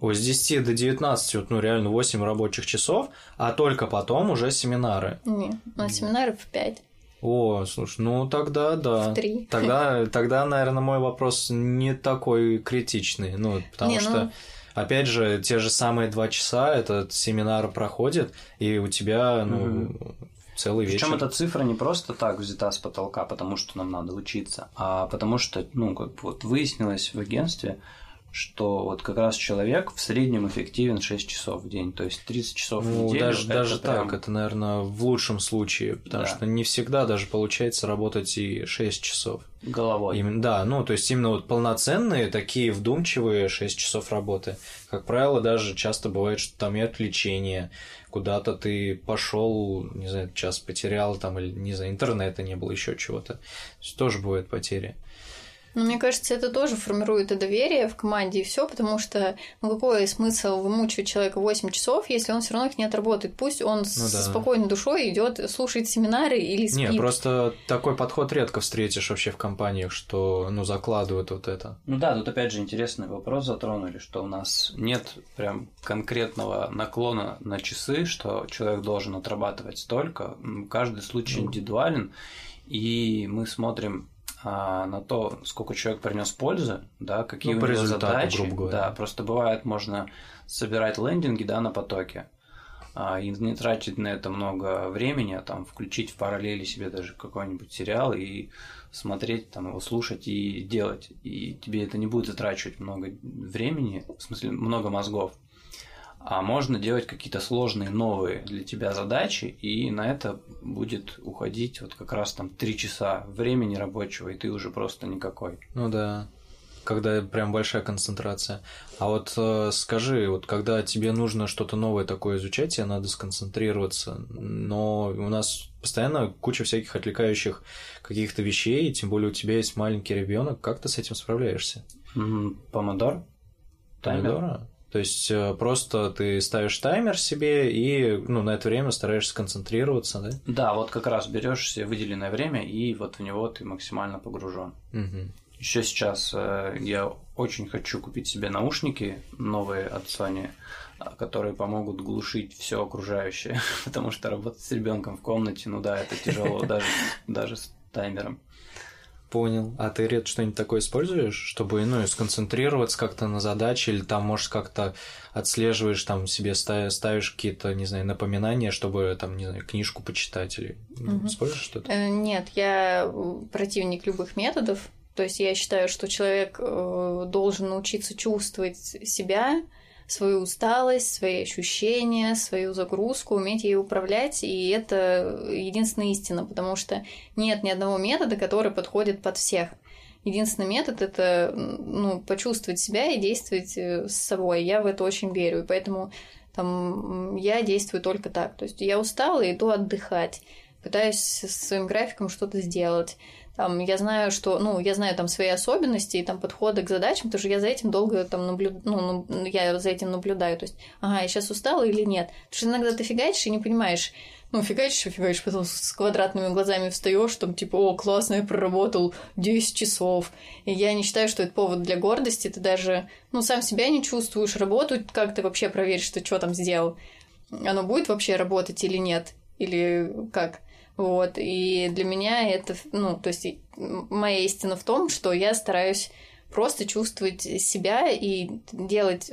ой, с 10 до 19, вот, ну, реально 8 рабочих часов, а только потом уже семинары. Не, у нас семинары в 5, О, слушай, ну тогда да. в 3. Тогда, тогда, наверное, мой вопрос не такой критичный. Ну, потому Не, ну- что, опять же, те же самые два часа этот семинар проходит, и у тебя, ну, целый вечер. Причем эта цифра не просто так взята с потолка, потому что нам надо учиться, а потому что, ну, как вот выяснилось в агентстве, что вот как раз человек в среднем эффективен 6 часов в день, то есть 30 часов в Ну, неделю. даже, это даже прям- так, это, наверное, в лучшем случае, потому Да. что не всегда даже получается работать и 6 часов. головой. Именно, да, ну, то есть именно вот полноценные, такие вдумчивые 6 часов работы. Как правило, даже часто бывает, что там и отвлечение, куда-то ты пошел, не знаю, час потерял там, или, не знаю, интернета не было, еще чего-то. То есть тоже бывают потери. Но мне кажется, это тоже формирует и доверие в команде, и все, потому что ну какой смысл вымучивать человека 8 часов, если он все равно их не отработает? Пусть он с Ну да. спокойной душой идет, слушает семинары или спит. Не, просто такой подход редко встретишь вообще в компаниях, что, ну, закладывают вот это. Ну да, тут опять же интересный вопрос затронули, что у нас нет прям конкретного наклона на часы, что человек должен отрабатывать столько. Каждый случай Ну. индивидуален, и мы смотрим а, на то, сколько человек принес пользы, да, какие Ну, у него задачи. грубо говоря. Да, просто бывает, можно собирать лендинги, да, на потоке. а, И не тратить на это много времени, а там включить в параллели себе даже какой-нибудь сериал и смотреть, там его слушать и делать. И тебе это не будет затрачивать много времени, в смысле много мозгов. А можно делать какие-то сложные новые для тебя задачи, и на это будет уходить вот как раз там три часа времени рабочего, и ты уже просто никакой. Ну да, когда прям большая концентрация. А вот э, скажи, вот когда тебе нужно что-то новое такое изучать, тебе надо сконцентрироваться, но у нас постоянно куча всяких отвлекающих каких-то вещей, тем более у тебя есть маленький ребенок, как ты с этим справляешься? Помодор? Таймер? Помидора? То есть э, просто ты ставишь таймер себе и ну, на это время стараешься сконцентрироваться, да? Да, вот как раз берешь себе выделенное время, и вот в него ты максимально погружен. Угу. Еще сейчас э, я очень хочу купить себе наушники новые от Sony, а, которые помогут глушить все окружающее, потому что работать с ребенком в комнате, ну да, это тяжело даже, даже с таймером. Понял. А ты, Ред, что-нибудь такое используешь, чтобы, ну, сконцентрироваться как-то на задаче, или там, может, как-то отслеживаешь, там, себе ставишь какие-то, не знаю, напоминания, чтобы, там, не знаю, книжку почитать, или угу. используешь что-то? Э, нет, я противник любых методов, то есть я считаю, что человек э, должен научиться чувствовать себя, свою усталость, свои ощущения, свою загрузку, уметь ей управлять, и это единственная истина, потому что нет ни одного метода, который подходит под всех. Единственный метод это ну, почувствовать себя и действовать э, с собой. Я в это очень верю, и поэтому там, я действую только так. То есть я устала иду отдыхать, пытаюсь своим графиком что-то сделать там, я знаю, что, ну, я знаю там свои особенности и там подходы к задачам, потому что я за этим долго там наблюдаю, ну, ну, я за этим наблюдаю, то есть, ага, я сейчас устала или нет. Потому что иногда ты фигачишь и не понимаешь, ну, фигачишь фигачишь, потом с квадратными глазами встаешь, там, типа, о, классно, я проработал 10 часов. И я не считаю, что это повод для гордости, ты даже, ну, сам себя не чувствуешь, работу как ты вообще проверишь, что что там сделал. Оно будет вообще работать или нет? Или как? Вот, и для меня это, ну, то есть моя истина в том, что я стараюсь просто чувствовать себя и делать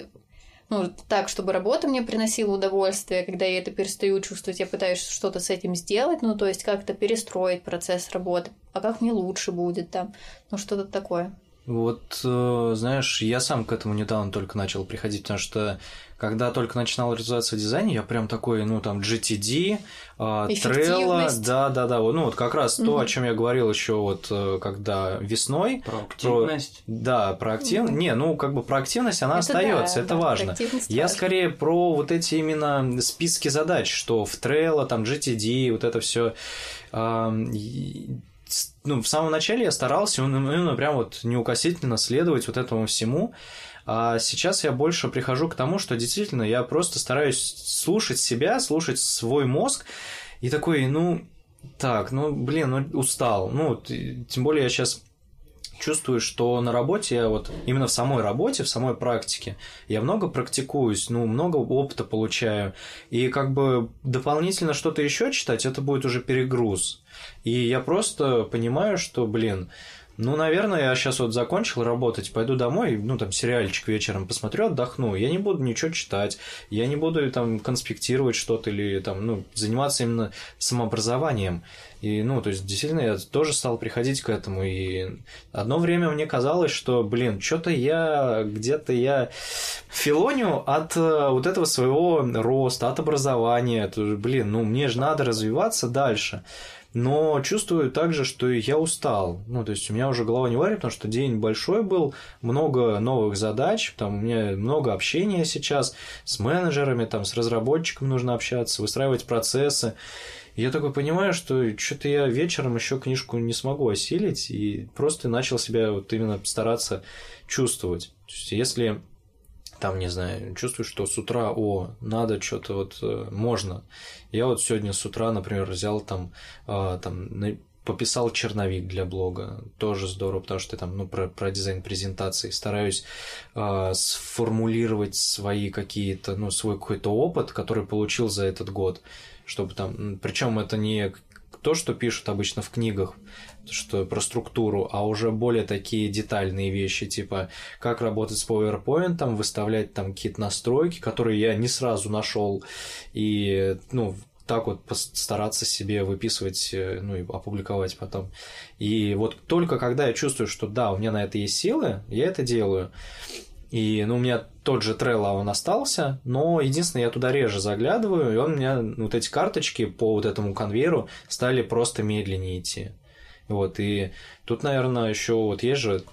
ну, так, чтобы работа мне приносила удовольствие. Когда я это перестаю чувствовать, я пытаюсь что-то с этим сделать, ну, то есть как-то перестроить процесс работы. А как мне лучше будет там? Ну, что-то такое. Вот, э, знаешь, я сам к этому недавно только начал приходить, потому что когда только начинал развиваться дизайн, я прям такой, ну, там, GTD, а, Trello, да, да, да, ну, вот как раз угу. то, о чем я говорил еще вот э, когда весной. Про активность. Про, да, про активность. Угу. Не, ну, как бы про активность она остается, да, это да, важно. Я скорее про вот эти именно списки задач, что в Trello, там, GTD, вот это все ну, в самом начале я старался именно прям вот неукосительно следовать вот этому всему, а сейчас я больше прихожу к тому, что действительно я просто стараюсь слушать себя, слушать свой мозг, и такой, ну, так, ну, блин, ну, устал. Ну, тем более я сейчас чувствую, что на работе я вот именно в самой работе, в самой практике, я много практикуюсь, ну, много опыта получаю. И как бы дополнительно что-то еще читать, это будет уже перегруз. И я просто понимаю, что, блин, ну, наверное, я сейчас вот закончил работать, пойду домой, ну, там, сериальчик вечером посмотрю, отдохну. Я не буду ничего читать, я не буду там конспектировать что-то или там, ну, заниматься именно самообразованием. И, ну, то есть, действительно, я тоже стал приходить к этому. И одно время мне казалось, что, блин, что-то я где-то я филоню от э, вот этого своего роста, от образования. То, блин, ну, мне же надо развиваться дальше но чувствую также, что я устал. Ну, то есть у меня уже голова не варит, потому что день большой был, много новых задач, там у меня много общения сейчас с менеджерами, там с разработчиком нужно общаться, выстраивать процессы. Я такой понимаю, что что-то я вечером еще книжку не смогу осилить, и просто начал себя вот именно стараться чувствовать. То есть, если там, не знаю, чувствую, что с утра, о, надо что-то вот, э, можно. Я вот сегодня с утра, например, взял там, э, там пописал черновик для блога, тоже здорово, потому что там, ну, про, про дизайн презентации стараюсь э, сформулировать свои какие-то, ну, свой какой-то опыт, который получил за этот год, чтобы там, причем это не то, что пишут обычно в книгах, что про структуру, а уже более такие детальные вещи, типа как работать с PowerPoint, выставлять там какие-то настройки, которые я не сразу нашел, и ну так вот постараться себе выписывать, э, ну и опубликовать потом. И вот только когда я чувствую, что да, у меня на это есть силы, я это делаю. И, ну, у меня тот же Trello, он остался, но единственное, я туда реже заглядываю, и он у меня, вот эти карточки по вот этому конвейеру стали просто медленнее идти. Вот, и тут, наверное, еще вот есть же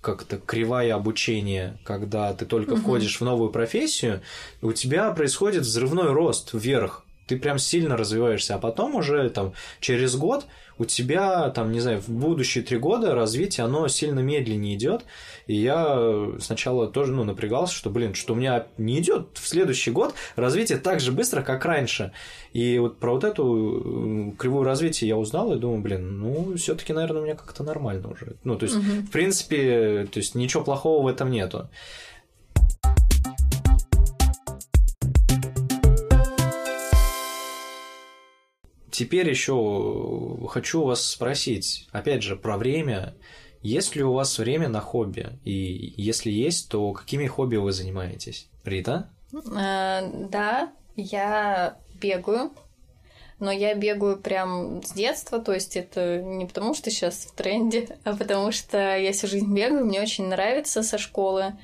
как-то кривая обучения, когда ты только угу. входишь в новую профессию, у тебя происходит взрывной рост вверх. ты прям сильно развиваешься, а потом уже там через год у тебя там, не знаю, в будущие три года развитие, оно сильно медленнее идет, и я сначала тоже, ну, напрягался, что, блин, что у меня не идет в следующий год развитие так же быстро, как раньше. И вот про вот эту кривую развития я узнал и думаю, блин, ну, все таки наверное, у меня как-то нормально уже. Ну, то есть, угу. в принципе, то есть ничего плохого в этом нету. Теперь еще хочу вас спросить, опять же, про время. Есть ли у вас время на хобби? И если есть, то какими хобби вы занимаетесь? Рита? А, да, я бегаю, но я бегаю прям с детства, то есть это не потому, что сейчас в тренде, а потому что я всю жизнь бегаю, мне очень нравится со школы,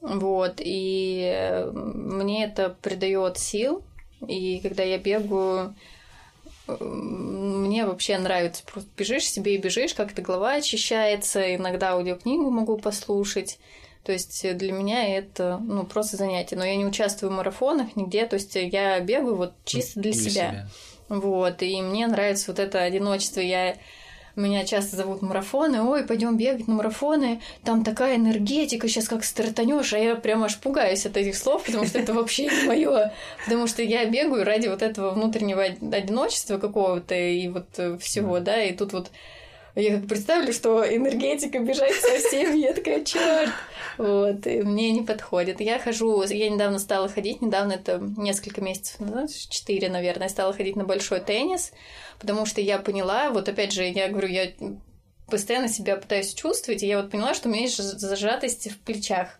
вот, и мне это придает сил, и когда я бегаю, мне вообще нравится. Просто бежишь себе и бежишь, как-то голова очищается, иногда аудиокнигу могу послушать. То есть для меня это ну, просто занятие. Но я не участвую в марафонах нигде, то есть я бегаю вот чисто для, для себя. себя. Вот, и мне нравится вот это одиночество. Я меня часто зовут марафоны, ой, пойдем бегать на марафоны, там такая энергетика, сейчас как стартанешь, а я прям аж пугаюсь от этих слов, потому что это вообще не мое, потому что я бегаю ради вот этого внутреннего одиночества какого-то и вот э, всего, да, и тут вот я как представлю, что энергетика бежать со всеми, я такая, черт, вот, и мне не подходит. Я хожу, я недавно стала ходить, недавно это несколько месяцев назад, четыре, наверное, стала ходить на большой теннис, потому что я поняла, вот опять же, я говорю, я постоянно себя пытаюсь чувствовать, и я вот поняла, что у меня есть зажатость в плечах.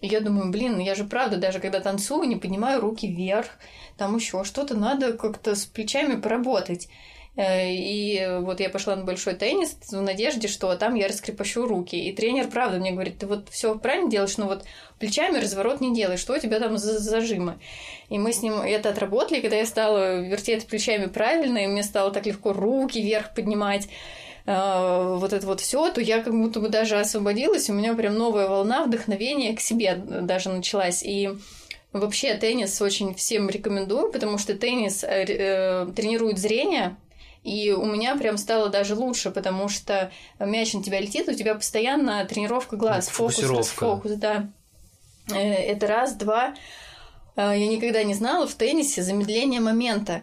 И я думаю, блин, я же правда, даже когда танцую, не поднимаю руки вверх, там еще что-то надо как-то с плечами поработать. Э, и вот я пошла на большой теннис в надежде, что там я раскрепощу руки. И тренер, правда, мне говорит, ты вот все правильно делаешь, но вот плечами разворот не делаешь, что у тебя там за зажимы. И мы с ним это отработали, когда я стала вертеть плечами правильно, и мне стало так легко руки вверх поднимать, э, вот это вот все, то я как будто бы даже освободилась, у меня прям новая волна вдохновения к себе даже началась. И Вообще теннис очень всем рекомендую, потому что теннис э, э тренирует зрение, и у меня прям стало даже лучше, потому что мяч на тебя летит, у тебя постоянно тренировка глаз, фокус, расфокус, да. Э, это раз, два. Э, я никогда не знала в теннисе замедление момента.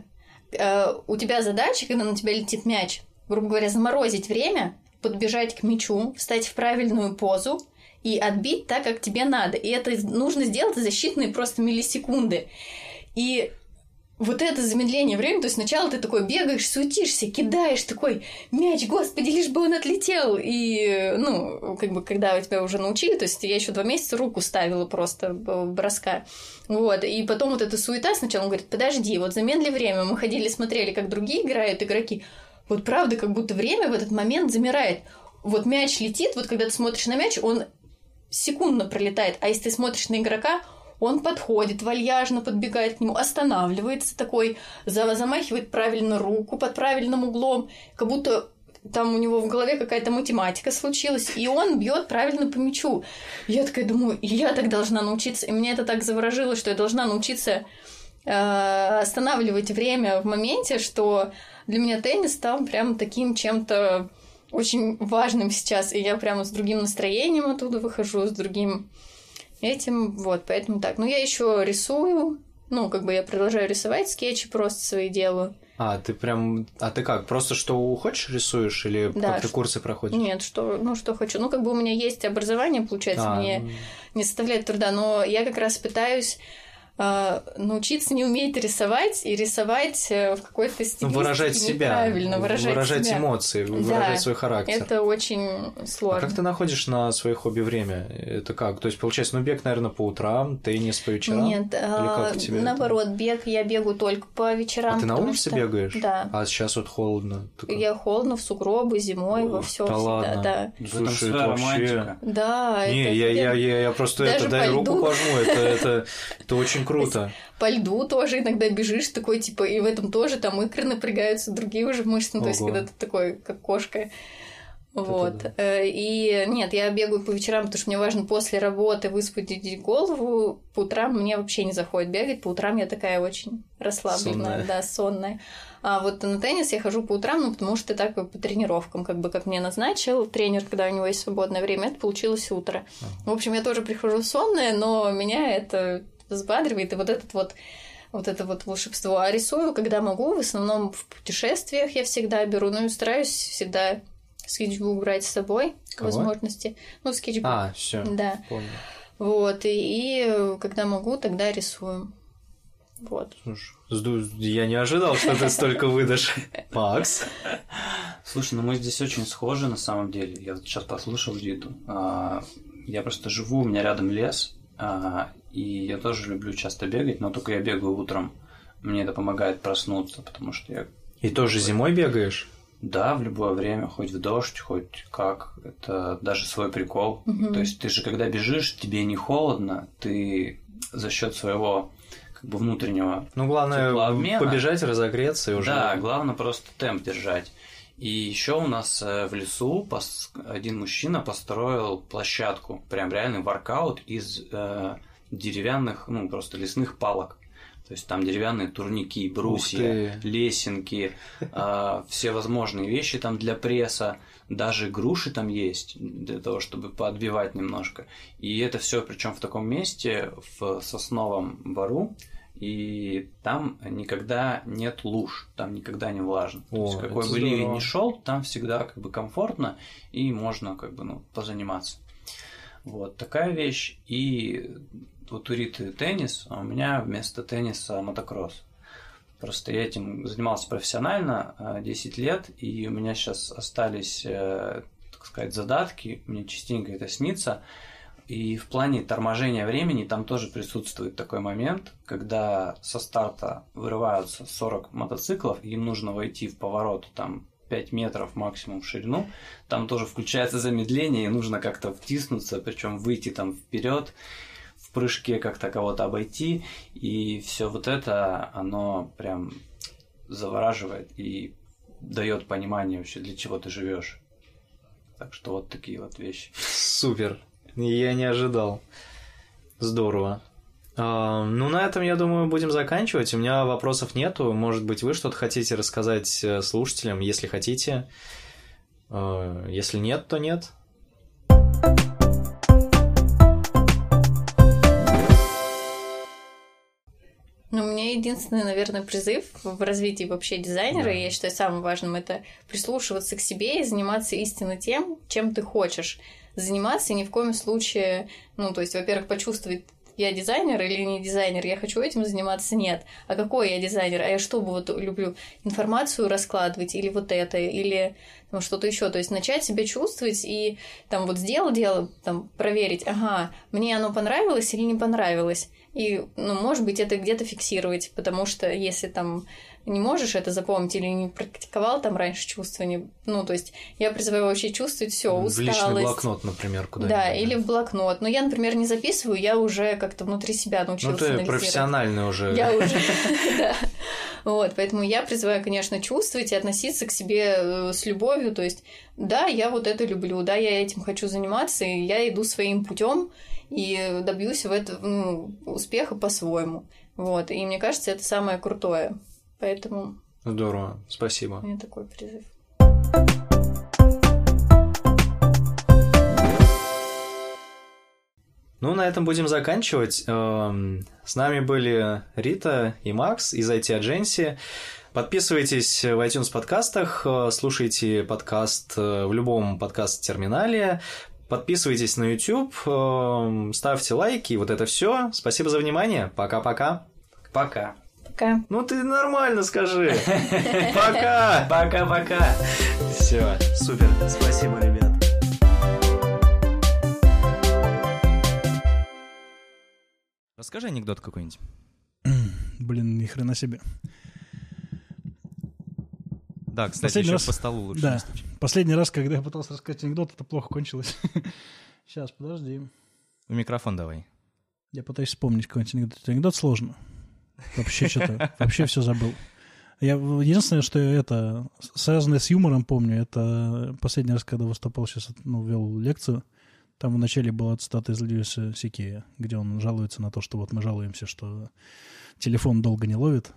Э, у тебя задача, когда на тебя летит мяч, грубо говоря, заморозить время, подбежать к мячу, встать в правильную позу, и отбить так, как тебе надо. И это нужно сделать за считанные просто миллисекунды. И вот это замедление времени, то есть сначала ты такой бегаешь, суетишься, кидаешь такой мяч, господи, лишь бы он отлетел. И, ну, как бы, когда тебя уже научили, то есть я еще два месяца руку ставила просто броска. Вот, и потом вот эта суета сначала, он говорит, подожди, вот замедли время, мы ходили, смотрели, как другие играют игроки, вот правда, как будто время в этот момент замирает. Вот мяч летит, вот когда ты смотришь на мяч, он секундно пролетает, а если ты смотришь на игрока, он подходит, вальяжно подбегает к нему, останавливается такой, замахивает правильно руку под правильным углом, как будто там у него в голове какая-то математика случилась, и он бьет правильно по мячу. Я такая думаю, я так должна научиться. И мне это так заворожило, что я должна научиться э, останавливать время в моменте, что для меня теннис стал прям таким чем-то очень важным сейчас. И я прямо с другим настроением оттуда выхожу, с другим этим, вот, поэтому так. Ну, я еще рисую, ну, как бы я продолжаю рисовать, скетчи просто свои делаю. А, ты прям... А ты как, просто что хочешь рисуешь или да, как ты курсы проходишь? Нет, что, ну, что хочу. Ну, как бы у меня есть образование, получается, а, мне ну... не составляет труда, но я как раз пытаюсь научиться не уметь рисовать и рисовать э, в какой-то стилистике выражать себя, правильно, выражать, выражать себя. эмоции, выражать да, свой характер. Это очень сложно. А как ты находишь на свои хобби время? Это как? То есть, получается, ну, бег, наверное, по утрам, теннис по вечерам? Нет, а, наоборот, это? бег я бегу только по вечерам. А ты на улице что... бегаешь? Да. А сейчас вот холодно. Только... Я холодно, в сугробы, зимой, О, во все да ладно. да. Слушай, это вообще... Да, Не, это я, я, я, я просто это, дай руку пожму, это, это, это очень круто по льду тоже иногда бежишь такой, типа, и в этом тоже там икры напрягаются, другие уже мышцы, ну, то есть, когда ты такой, как кошка. Вот. да. Э, И нет, я бегаю по вечерам, потому что мне важно после работы высвободить голову. По утрам мне вообще не заходит бегать. По утрам я такая очень расслабленная, Сонная. да, сонная. А вот на теннис я хожу по утрам, ну, потому что так по тренировкам, как бы как мне назначил тренер, когда у него есть свободное время, это получилось утро. В общем, я тоже прихожу сонная, но меня это взбадривает. И вот этот вот вот это вот волшебство. А рисую, когда могу, в основном в путешествиях я всегда беру, ну и стараюсь всегда скетчбук брать с собой, к Кого? возможности. Ну, скетчбук. А, все. Да. Понял. Вот. И, и когда могу, тогда рисую. Вот. Слушай, я не ожидал, что ты столько выдашь. Макс? Слушай, ну мы здесь очень схожи на самом деле. Я вот сейчас послушал Диту. А, Я просто живу, у меня рядом лес, а, и я тоже люблю часто бегать, но только я бегаю утром. Мне это помогает проснуться, потому что я И тоже зимой бегаешь? Да, в любое время, хоть в дождь, хоть как. Это даже свой прикол. Мгм. То есть ты же когда бежишь, тебе не холодно, ты за счет своего как бы внутреннего. Ну, главное, Теплообмена. побежать, разогреться и уже... Да, главное просто темп держать. И еще у нас э, в лесу один мужчина построил площадку, прям реальный воркаут из э, деревянных, ну просто лесных палок. То есть там деревянные турники, брусья, лесенки, а, все возможные вещи там для пресса, даже груши там есть для того, чтобы поотбивать немножко. И это все причем в таком месте, в сосновом бору, и там никогда нет луж, там никогда не влажно. То О, есть какой бы ливень ни шел, там всегда как бы комфортно и можно как бы ну, позаниматься. Вот такая вещь. И вот у Риты теннис, а у меня вместо тенниса мотокросс. Просто я этим занимался профессионально э, 10 лет, и у меня сейчас остались, э, так сказать, задатки, мне частенько это снится. И в плане торможения времени там тоже присутствует такой момент, когда со старта вырываются 40 мотоциклов, им нужно войти в поворот там 5 метров максимум в ширину, там тоже включается замедление, и нужно как-то втиснуться, причем выйти там вперед, в прыжке как-то кого-то обойти, и все вот это, оно прям завораживает и дает понимание вообще, для чего ты живешь. Так что вот такие вот вещи. Супер. Я не ожидал. Здорово. А, Ну, на этом, я думаю, будем заканчивать. У меня вопросов нету. Может быть, вы что-то хотите рассказать э, слушателям, если хотите. А, Если нет, то нет. Меня единственный, наверное, призыв в развитии вообще дизайнера, Да. и я считаю самым важным, это прислушиваться к себе и заниматься истинно тем, чем ты хочешь заниматься, и ни в коем случае, ну, то есть, во-первых, почувствовать, я дизайнер или не дизайнер, я хочу этим заниматься, нет. А какой я дизайнер? А я что бы вот люблю? Информацию раскладывать или вот это, или там, что-то еще. То есть начать себя чувствовать и там вот сделал дело, там проверить, ага, мне оно понравилось или не понравилось. И, ну, может быть, это где-то фиксировать, потому что если там не можешь это запомнить или не практиковал там раньше чувствование, ну, то есть я призываю вообще чувствовать все, В усталость. личный блокнот, например, куда-нибудь. Да, или в блокнот. Но я, например, не записываю, я уже как-то внутри себя Ну, научилась ты анализировать. профессиональный уже. Я уже, да. Вот, поэтому я призываю, конечно, чувствовать и относиться к себе э, с любовью. То есть, да, я вот это люблю, да, я этим хочу заниматься, и я иду своим путем и добьюсь в этом ну, успеха по-своему. Вот, и мне кажется, это самое крутое. Поэтому Здорово, спасибо. у меня такой призыв. Ну, на этом будем заканчивать. Эм, С нами были Рита и Макс из IT Agency. Подписывайтесь в iTunes подкастах, э, слушайте подкаст э, в любом подкаст-терминале, подписывайтесь на YouTube, эм, ставьте лайки, и вот это все. Спасибо за внимание. Пока-пока. Пока. Пока. Ну ты нормально скажи. Пока. Пока-пока. Все, супер. Спасибо, ребят. Расскажи анекдот какой-нибудь. Блин, ни хрена себе. Да, кстати, Последний еще раз- по столу лучше да. Последний раз, когда я пытался рассказать анекдот, это плохо кончилось. Сейчас, подожди. В микрофон давай. Я пытаюсь вспомнить какой-нибудь анекдот. Анекдот сложно. Вообще что-то, вообще все забыл. Я, единственное, что это, связанное с юмором помню, это последний раз, когда выступал, сейчас ну, вел лекцию, там вначале была цитата из Льюиса Сикея, где он жалуется на то, что вот мы жалуемся, что телефон долго не ловит,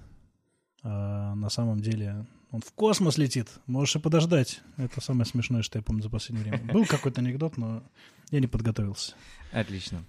а на самом деле он в космос летит. Можешь и подождать. Это самое смешное, что я помню за последнее время. Был какой-то анекдот, но я не подготовился. Отлично.